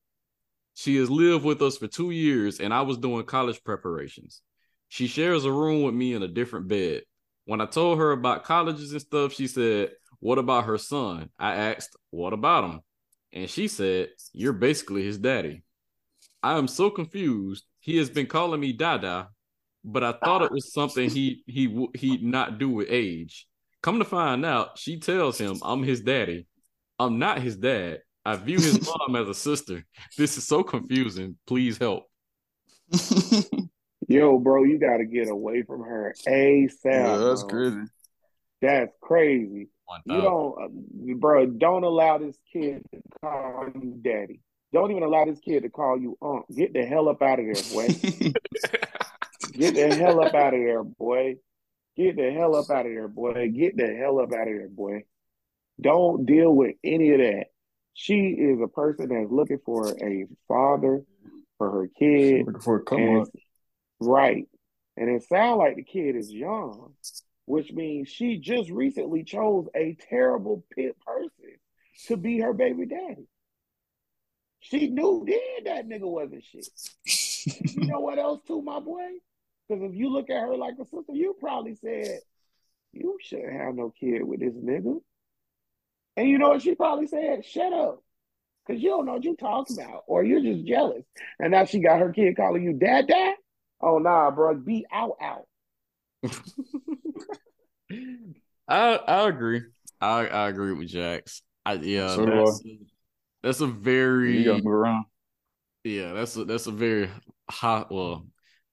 She has lived with us for two years and I was doing college preparations. She shares a room with me in a different bed. When I told her about colleges and stuff, she said, What about her son? I asked, What about him? And she said, You're basically his daddy. I am so confused. He has been calling me Dada, but I thought it was something he he he'd not do with age. Come to find out, she tells him, I'm his daddy. I'm not his dad. I view his mom as a sister. This is so confusing. Please help.
Yo, bro, you got to get away from her ASAP.
Yeah, that's bro. crazy.
That's crazy. You don't, uh, bro. Don't allow this kid to call you daddy. Don't even allow this kid to call you unc. Get the hell up out of there, boy. Get the hell up out of there, boy. Get the hell up out of there, boy. Get the hell up out of there, boy. Don't deal with any of that. She is a person that's looking for a father for her kid.
Looking for a come up.
Right. And it sounds like the kid is young which means she just recently chose a terrible pit person to be her baby daddy. She knew then that nigga wasn't shit. you know what else too, my boy? Because if you look at her like a sister, you probably said, you shouldn't have no kid with this nigga. And you know what she probably said? Shut up. Because you don't know what you're talking about. Or you're just jealous. And now she got her kid calling you dad dad? Oh nah, bro. Be out out.
I I agree. I I agree with Jacks. I yeah, so that's, that's, a very
you gotta move around.
Yeah, that's a that's a very hot. Well,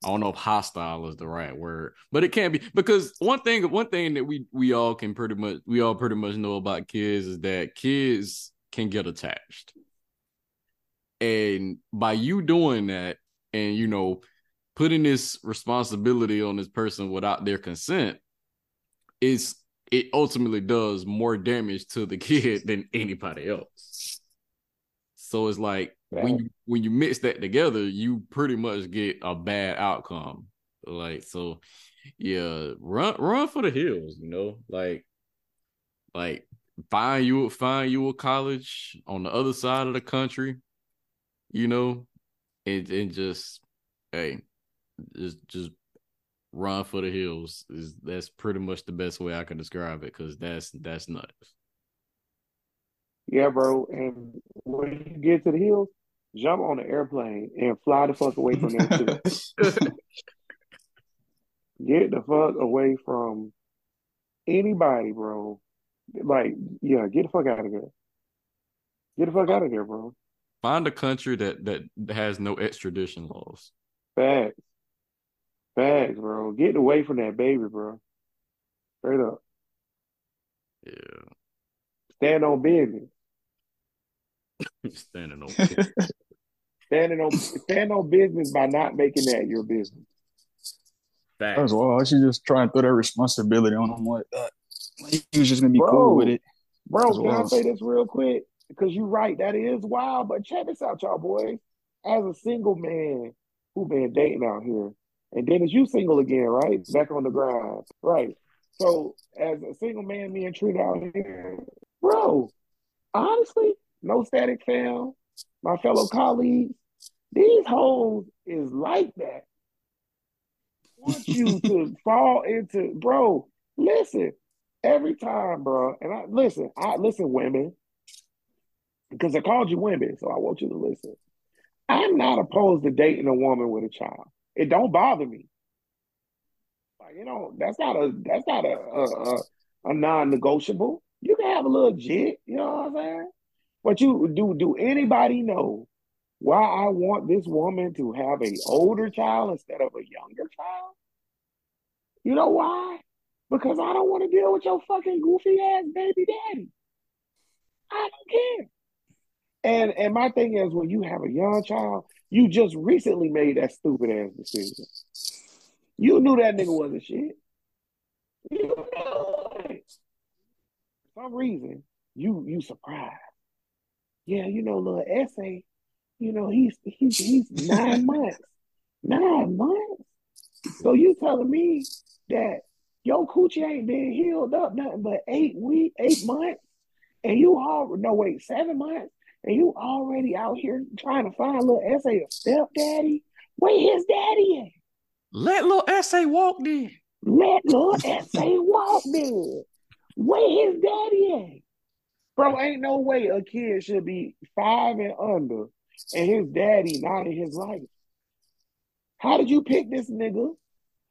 I don't know if hostile is the right word, but it can be because one thing one thing that we we all can pretty much we all pretty much know about kids is that kids can get attached, and by you doing that, and you know putting this responsibility on this person without their consent is it ultimately does more damage to the kid than anybody else. So it's like right. when you when you mix that together, you pretty much get a bad outcome. Like so, yeah, run run for the hills, you know, like like find you find you a college on the other side of the country, you know, and and just hey, just just run for the hills is that's pretty much the best way I can describe it because that's that's nuts.
Yeah, bro. And when you get to the hills, jump on the airplane and fly the fuck away from there get the fuck away from anybody, bro. Like, yeah, get the fuck out of there. Get the fuck out of there, bro.
Find a country that that has no extradition laws.
Facts. Facts, bro. Get away from that baby, bro. Straight up.
Yeah.
Stand on business.
Standing on business.
Standing on stand on business by not making that your business.
Facts. As well, I should just try and throw that responsibility on him like that. He was just gonna be bro, cool with it.
Bro, can well. I say this real quick? Because you're right, that is wild. But check this out, y'all boys. As a single man who been dating out here, and Dennis, you single again, right? Back on the grind, right? So, as a single man being treated out here, bro, honestly, no static fam, my fellow colleagues, These hoes is like that. Want you to fall into, bro. Listen, every time, bro. And I listen, I listen, women, because I called you women, so I want you to listen. I'm not opposed to dating a woman with a child. It don't bother me. Like, you know, that's not a that's not a a, a, a non-negotiable. You can have a little jit, you know what I'm saying? But you do do anybody know why I want this woman to have a older child instead of a younger child? You know why? Because I don't want to deal with your fucking goofy ass baby daddy. I don't care. And and my thing is when you have a young child, you just recently made that stupid ass decision. You knew that nigga wasn't shit. You know it. For some reason, you you surprised. Yeah, you know, little essay, you know, he's he's he's nine months. Nine months. So you telling me that your coochie ain't been healed up nothing but eight week, eight months, and you all no wait, seven months, and you already out here trying to find a little essay of stepdaddy. Where his daddy at?
Let little essay walk then.
Let little essay walk then. Where his daddy at? Bro, ain't no way a kid should be five and under and his daddy not in his life. How did you pick this nigga?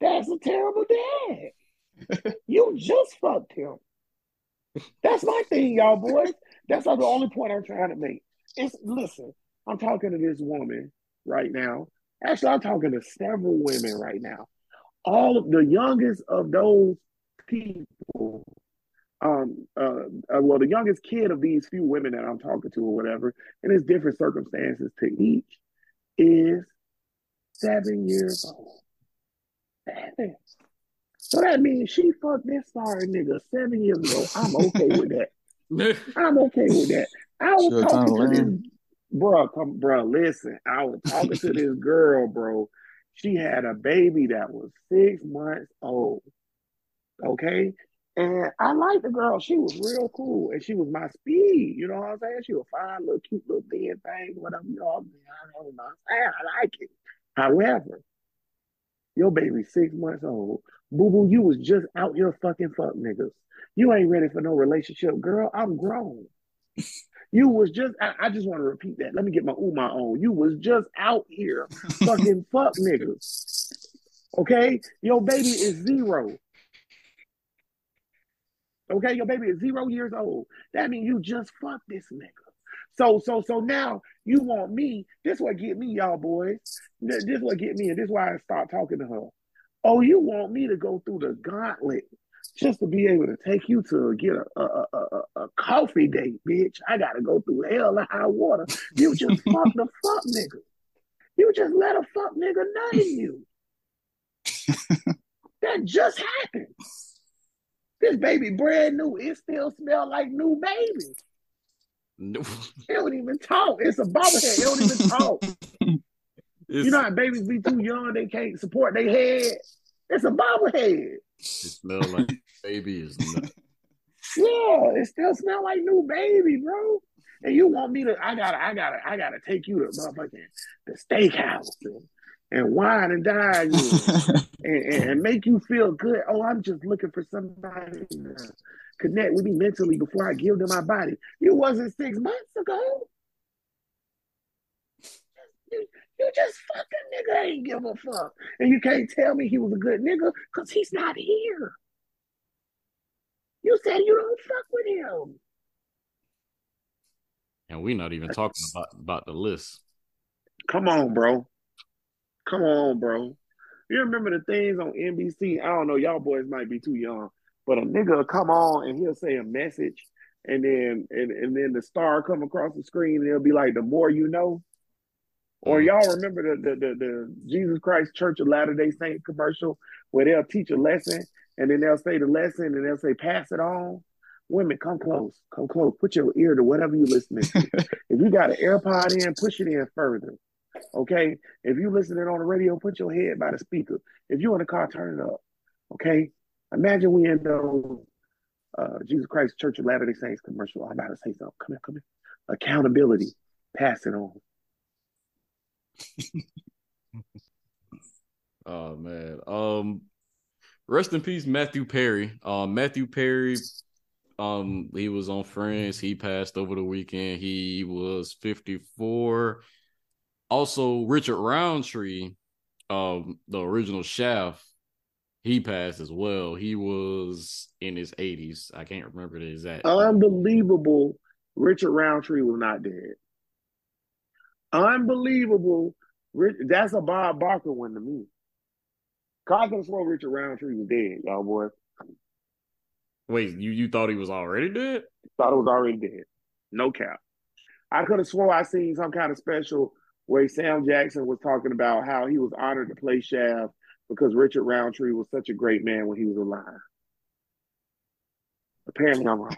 That's a terrible dad. you just fucked him. That's my thing, y'all boys. That's not the only point I'm trying to make. It's listen, I'm talking to this woman right now. Actually, I'm talking to several women right now. All of the youngest of those people, um, uh, uh, well, the youngest kid of these few women that I'm talking to, or whatever, and it's different circumstances to each, is seven years old. Seven. So that means she fucked this sorry nigga seven years ago. I'm okay with that. I'm okay with that. I was
Sure,
talking
Tom
to this, bro. Come, bro. Listen, I was talking to this girl, bro. She had a baby that was six months old. Okay, and I liked the girl. She was real cool, and she was my speed. You know what I'm saying? She was fine, little cute, little thin thing, whatever. You know what I'm saying? I don't know. what I'm saying? I like it. However, your baby six months old. Boo boo, you was just out here fucking fuck niggas. You ain't ready for no relationship, girl. I'm grown. You was just, I, I just want to repeat that. Let me get my ooh my own. You was just out here fucking fuck niggas. Okay? Your baby is zero. Okay? Your baby is zero years old. That means you just fucked this nigga. So, so, so now you want me. This what get me, y'all boys. This, this what get me, and this why I start talking to her. Oh, you want me to go through the gauntlet just to be able to take you to get a a, a, a, a coffee date, bitch? I gotta go through hell and high water. You just fuck the fuck nigga. You just let a fuck nigga nut in you. that just happened. This baby brand new. It still smell like new baby.
No.
It don't even talk. It's a bobblehead. It don't even talk.
It's,
You know how babies be too young, they can't support their head. It's a bobblehead.
it smells like baby is nut.
Yeah, it still smell like new baby, bro. And you want me to? I gotta, I gotta, I gotta take you to motherfucking the steakhouse and, and wine and dine you and, and, and make you feel good. Oh, I'm just looking for somebody to connect with me mentally before I give them my body. You wasn't six months ago. You, you just fucking nigga ain't give a fuck. And you can't tell me he was a good nigga because he's not here. You said you don't fuck with him.
And we're not even talking about, about the list.
Come on, bro. Come on, bro. You remember the things on NBC? I don't know, y'all boys might be too young, but a nigga will come on and he'll say a message, and then and, and then the star come across the screen and it'll be like, "The more you know." Or mm. y'all remember the the the, the Jesus Christ Church of Latter Day Saint commercial where they'll teach a lesson and then they'll say the lesson and they'll say pass it on. Women, come close, come close. Put your ear to whatever you're listening to. if you got an AirPod in, push it in further. Okay. If you're listening on the radio, put your head by the speaker. If you're in the car, turn it up. Okay. Imagine we in those uh, Jesus Christ Church of Latter Day Saints commercial. I'm about to say something. Come here, come here. Accountability. Pass it on.
oh man. Um rest in peace, Matthew Perry. Um Matthew Perry, um, he was on Friends. He passed over the weekend. He was 54. Also, Richard Roundtree, um, the original Shaft, he passed as well. He was in his 80s. I can't remember the exact.
Unbelievable. Richard Roundtree was not dead. Unbelievable. That's a Bob Barker one to me. I could have sworn Richard Roundtree was dead, y'all boys.
Wait, you you thought he was already dead?
Thought he was already dead. No cap. I could have sworn I seen some kind of special where Sam Jackson was talking about how he was honored to play Shaft because Richard Roundtree was such a great man when he was alive. Apparently, I'm wrong.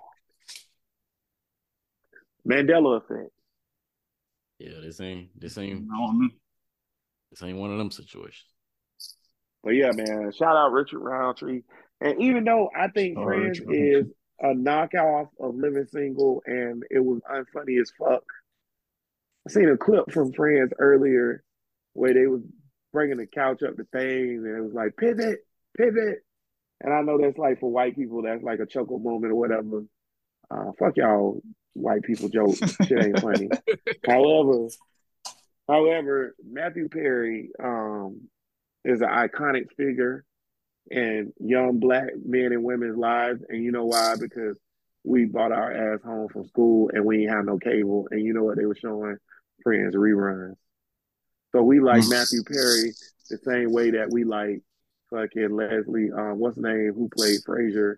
Mandela effect.
Yeah, this ain't this ain't this ain't one of them situations.
But yeah, man, shout out Richard Roundtree. And even though I think oh, Friends Richard. is a knockoff of Living Single and it was unfunny as fuck, I seen a clip from Friends earlier where they was bringing the couch up the thing and it was like pivot, pivot. And I know that's like for white people, that's like a chuckle moment or whatever. Uh, fuck y'all white people joke. Shit ain't funny. however, however, Matthew Perry um, is an iconic figure in young black men and women's lives. And you know why? Because we bought our ass home from school and we ain't have no cable. And you know what they were showing? Friends reruns. So we like Matthew Perry the same way that we like fucking Leslie, um, what's the name, who played Frasier,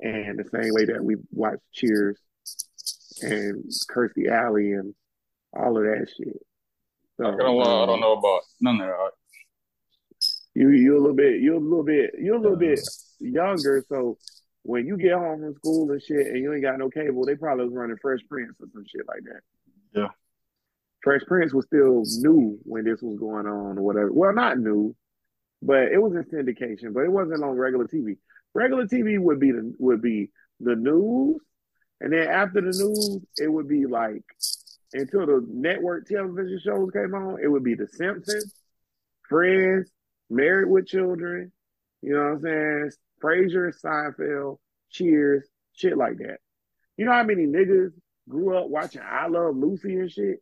and the same way that we watch Cheers and Kirstie Alley and all of that shit.
So, I, don't, um, I don't know about none of that.
You you a little bit you a little bit you a little bit younger, so when you get home from school and shit and you ain't got no cable, they probably was running Fresh Prince or some shit like that.
Yeah.
Fresh Prince was still new when this was going on or whatever. Well, not new, but it was in syndication, but it wasn't on regular TV. Regular TV would be the would be the news, and then after the news, it would be like until the network television shows came on, it would be The Simpsons, Friends, Married with Children, you know what I'm saying? Frasier, Seinfeld, Cheers, shit like that. You know how many niggas grew up watching I Love Lucy and shit?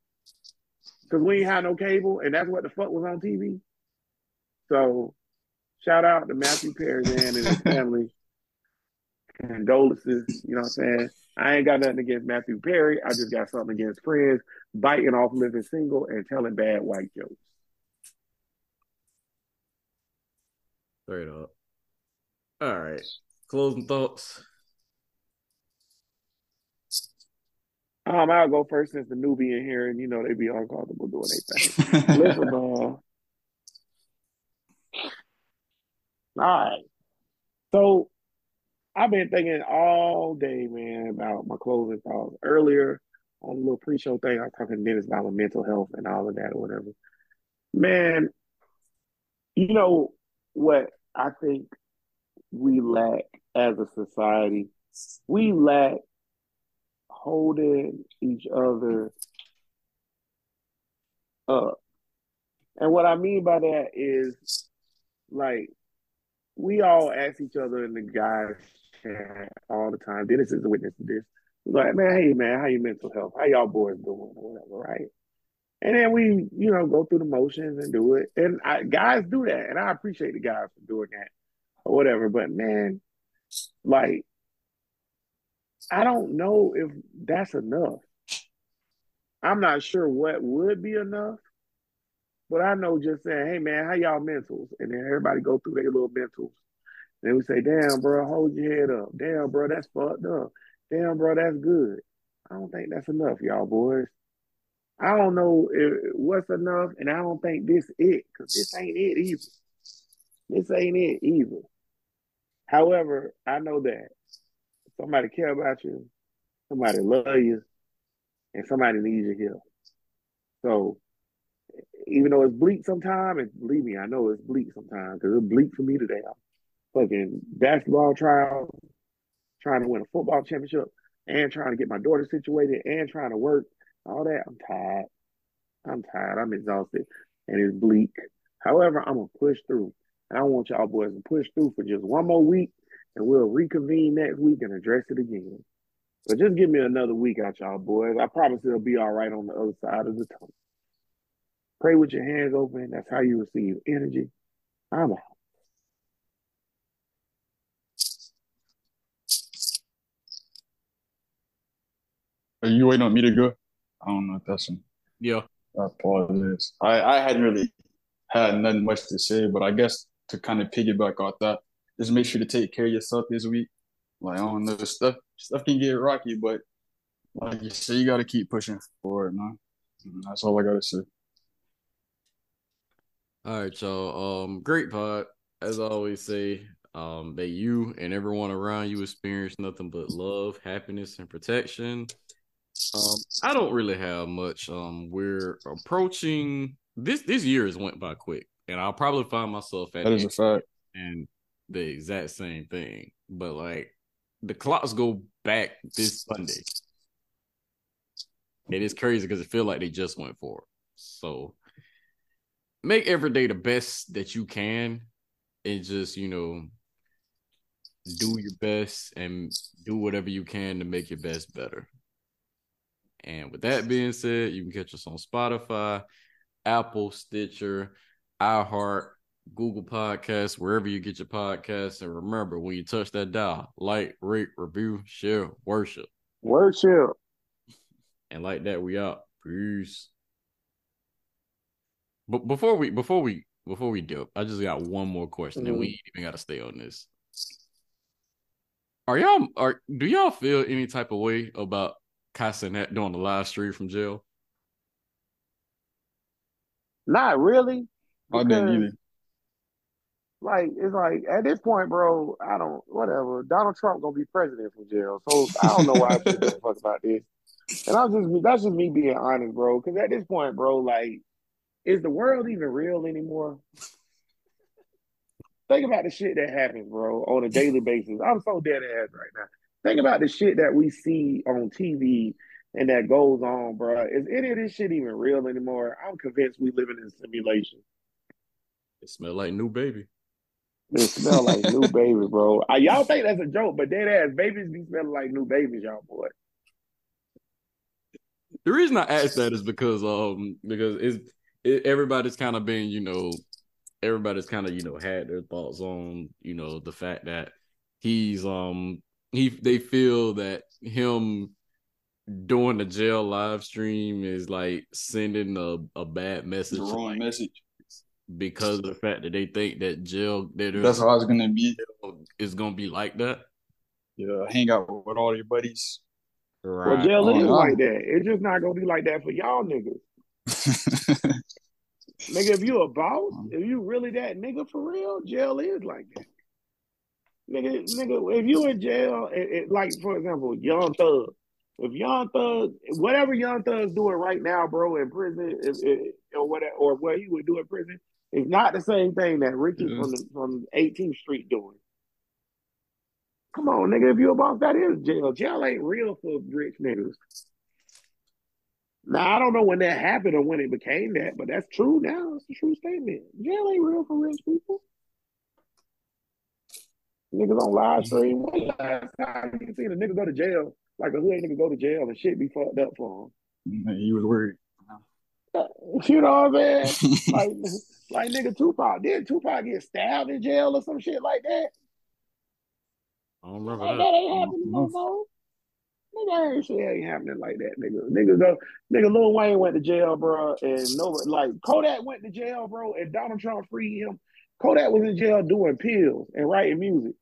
Because we ain't had no cable, and that's what the fuck was on TV. So, shout out to Matthew Perry and his family. Condolences, you know what I'm saying? I ain't got nothing against Matthew Perry. I just got something against friends biting off living single and telling bad white jokes.
Straight up. All right. Closing thoughts.
Um, I'll go first since the newbie in here, and you know they be uncomfortable doing their thing. Listen, uh, all right. So I've been thinking all day, man, about my closing thoughts. Earlier on the little pre-show thing, I was talking to Dennis about my mental health and all of that or whatever. Man, you know what I think we lack as a society. We lack holding each other up. And what I mean by that is like we all ask each other in the guys chat all the time. Dennis is a witness to this. Like, man, hey man, how your mental health? How y'all boys doing whatever, right? And then we, you know, go through the motions and do it. And I, guys do that. And I appreciate the guys for doing that or whatever. But man, like, I don't know if that's enough. I'm not sure what would be enough. But I know just saying, hey man, how y'all mentals? And then everybody go through their little mentals. And then we say, damn, bro, hold your head up. Damn, bro, that's fucked up. Damn, bro, that's good. I don't think that's enough, y'all boys. I don't know if, what's enough, and I don't think this it because this ain't it either. This ain't it either. However, I know that somebody care about you, somebody love you, and somebody needs your help. So even though it's bleak sometimes, and believe me, I know it's bleak sometimes because it's bleak for me today. I'm fucking basketball trial, trying to win a football championship, and trying to get my daughter situated, and trying to work all that. I'm tired. I'm tired. I'm exhausted, and it's bleak. However, I'm gonna push through, and I want y'all boys to push through for just one more week, and we'll reconvene next week and address it again. But just give me another week out, y'all boys. I promise it'll be all right on the other side of the tunnel. Pray with your hands open. That's how you receive energy. I'm out.
Are you waiting on me to go? I don't know if that's an
Yeah.
I apologize. I, I hadn't really had nothing much to say, but I guess to kind of piggyback off that, just make sure to take care of yourself this week. Like I don't know, stuff stuff can get rocky, but like you say, you got to keep pushing forward, man. And that's all I got to say.
All right, y'all. Um, great pod. As I always say, um, that you and everyone around you experience nothing but love, happiness, and protection. Um, I don't really have much. Um, we're approaching this. This year has went by quick, and I'll probably find myself at
That is a fact.
and the exact same thing. But like the clocks go back this Sunday. And It is crazy because it feels like they just went for it. So make every day the best that you can and just, you know, do your best and do whatever you can to make your best better. And with that being said, you can catch us on Spotify, Apple, Stitcher, iHeart, Google Podcasts, wherever you get your podcasts. And remember, when you touch that dial, like, rate, review, share, worship.
Worship.
And like that, we out. Peace. But before we before we before we do, I just got one more question, and we mm-hmm. ain't even got to stay on this. Are y'all are do y'all feel any type of way about Kai Cenat doing the live stream from jail?
Not really.
I didn't
because,
either.
Like it's like at this point, bro. I don't. Whatever. Donald Trump gonna be president from jail, so I don't know why I give a fuck about this. And I'm just that's just me being honest, bro. Because at this point, bro, like, is the world even real anymore? Think about the shit that happens, bro, on a daily basis. I'm so dead ass right now. Think about the shit that we see on TV and that goes on, bro. Is any of this shit even real anymore? I'm convinced we living in simulation.
It smell like new baby.
It smell like new baby, bro. Uh, y'all think that's a joke, but dead ass babies be smelling like new babies, y'all boy.
The reason I asked that is because um because it's it, everybody's kind of been you know everybody's kind of you know had their thoughts on you know the fact that he's um he they feel that him doing the jail live stream is like sending a, a bad message
The wrong
like,
message.
Because of the fact that they think that jail that
That's how it's gonna be.
is gonna be like that.
Yeah, hang out with all your buddies.
Well, jail is
no.
like that. It's just not gonna be like that for y'all niggas. Nigga, if you a boss, um, if you really that nigga for real, jail is like that. Nigga, nigga, if you in jail, it, it- like for example, Young Thug. If Young Thug, whatever Young Thug's doing right now, bro, in prison, if, if, or whatever, or what he would do in prison, is not the same thing that Ricky
Yeah.
from the, from 18th Street doing. Come on, nigga, if you a boss, that is jail. Jail ain't real for rich niggas. Now I don't know when that happened or when it became that, but that's true now. It's a true statement. Jail ain't real for rich people. Niggas on live stream. When last time you seen a nigga go to jail, like a hood nigga go to jail and shit be fucked up for him.
he was worried.
You know what I'm saying? like, like nigga Tupac. Did Tupac get stabbed in jail or some shit like that?
I don't remember
Like,
that.
that ain't happening mm-hmm. no more. Nigga, ain't shit ain't happening like that, nigga. Nigga go, nigga, Lil Wayne went to jail, bro, and no, like Kodak went to jail, bro, and Donald Trump freed him. Kodak was in jail doing pills and writing music.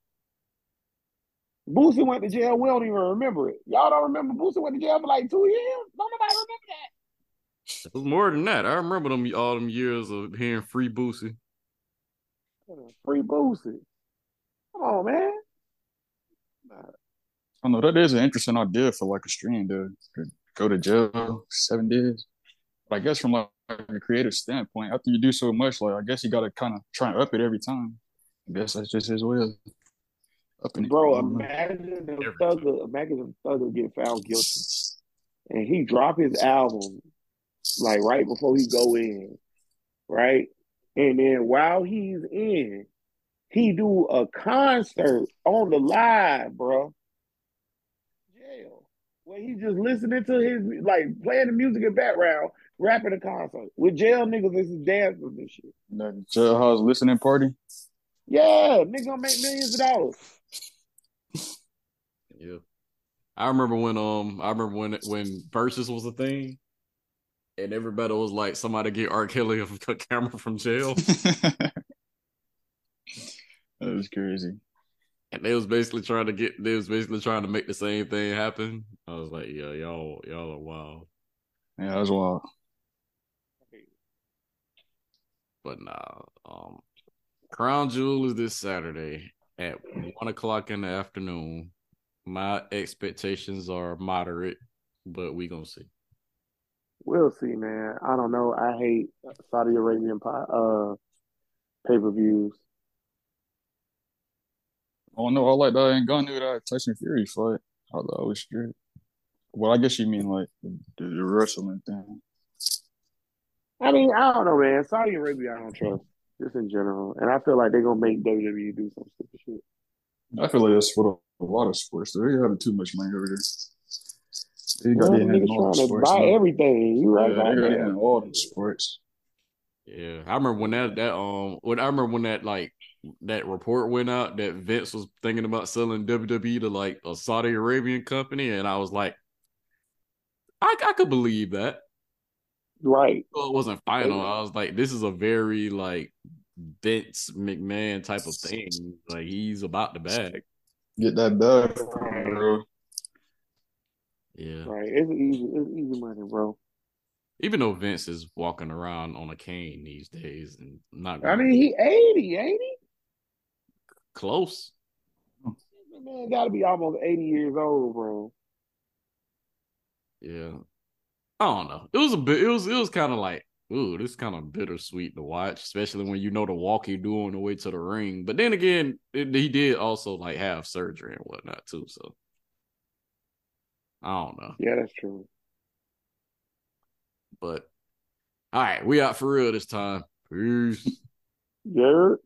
Boosie went to jail. We don't even remember it. Y'all don't remember Boosie went to jail for like two years. Don't nobody remember that.
It was more than that. I remember them all them years of hearing free Boosie.
Free Boosie. Come on, man.
I know that is an interesting idea for like a stream, dude. Could Go to jail seven days. But I guess from like a creative standpoint, after you do so much, like I guess you gotta kind of try and up it every time. I guess that's just his way of upping it.
Bro,
I don't know.
imagine if
Every
Thugger, imagine if Thugger get found guilty and he drop his album like right before he go in, right? And then while he's in, he do a concert on the live, bro. Jail. Where he just listening to his like playing the music in background, rapping a concert with jail niggas as his dancers and shit.
The jailhouse listening party.
Yeah, nigga gonna make millions of dollars.
Yeah. I remember when um I remember when when Verzuz was a thing and everybody was like somebody get R. Kelly a camera from jail.
that was crazy.
And they was basically trying to get they was basically trying to make the same thing happen. I was like, yeah, y'all y'all are wild.
Yeah, that was wild.
But nah, um Crown Jewel is this Saturday at one o'clock in the afternoon. My expectations are moderate, but we gonna see.
We'll see, man. I don't know. I hate Saudi Arabian uh pay per views.
Oh no, I like that Ngannou that Tyson Fury fight. I was straight. Well, I guess you mean like the, the wrestling thing.
I mean, I don't know, man. Saudi Arabia, I don't trust just in general, and I feel like they're gonna make WWE do some stupid shit.
I feel like that's for a lot of sports. They're having too much money over there.
They got well, niggas trying to sports, buy man. everything. You right?
Yeah, they got in all the sports.
Yeah, I remember when that that um when I remember when that like that report went out that Vince was thinking about selling WWE to like a Saudi Arabian company, and I was like, I I could believe that.
Right.
Well, it wasn't final. I was like, this is a very like Vince McMahon type of thing. Like he's about the bag.
Get that bag, bro.
Yeah.
Right. It's easy. It's easy money, bro.
Even though Vince is walking around on a cane these days and not.
I mean, he eighty, ain't he?
Close.
Man, got to be almost eighty years old, bro.
Yeah. I don't know. It was a bit. It was. It was kind of like, ooh, this kind of bittersweet to watch, especially when you know the walk he do on the way to the ring. But then again, it, he did also like have surgery and whatnot too. So I don't know.
Yeah, that's true.
But all right, we out for real this time. Peace.
Yeah.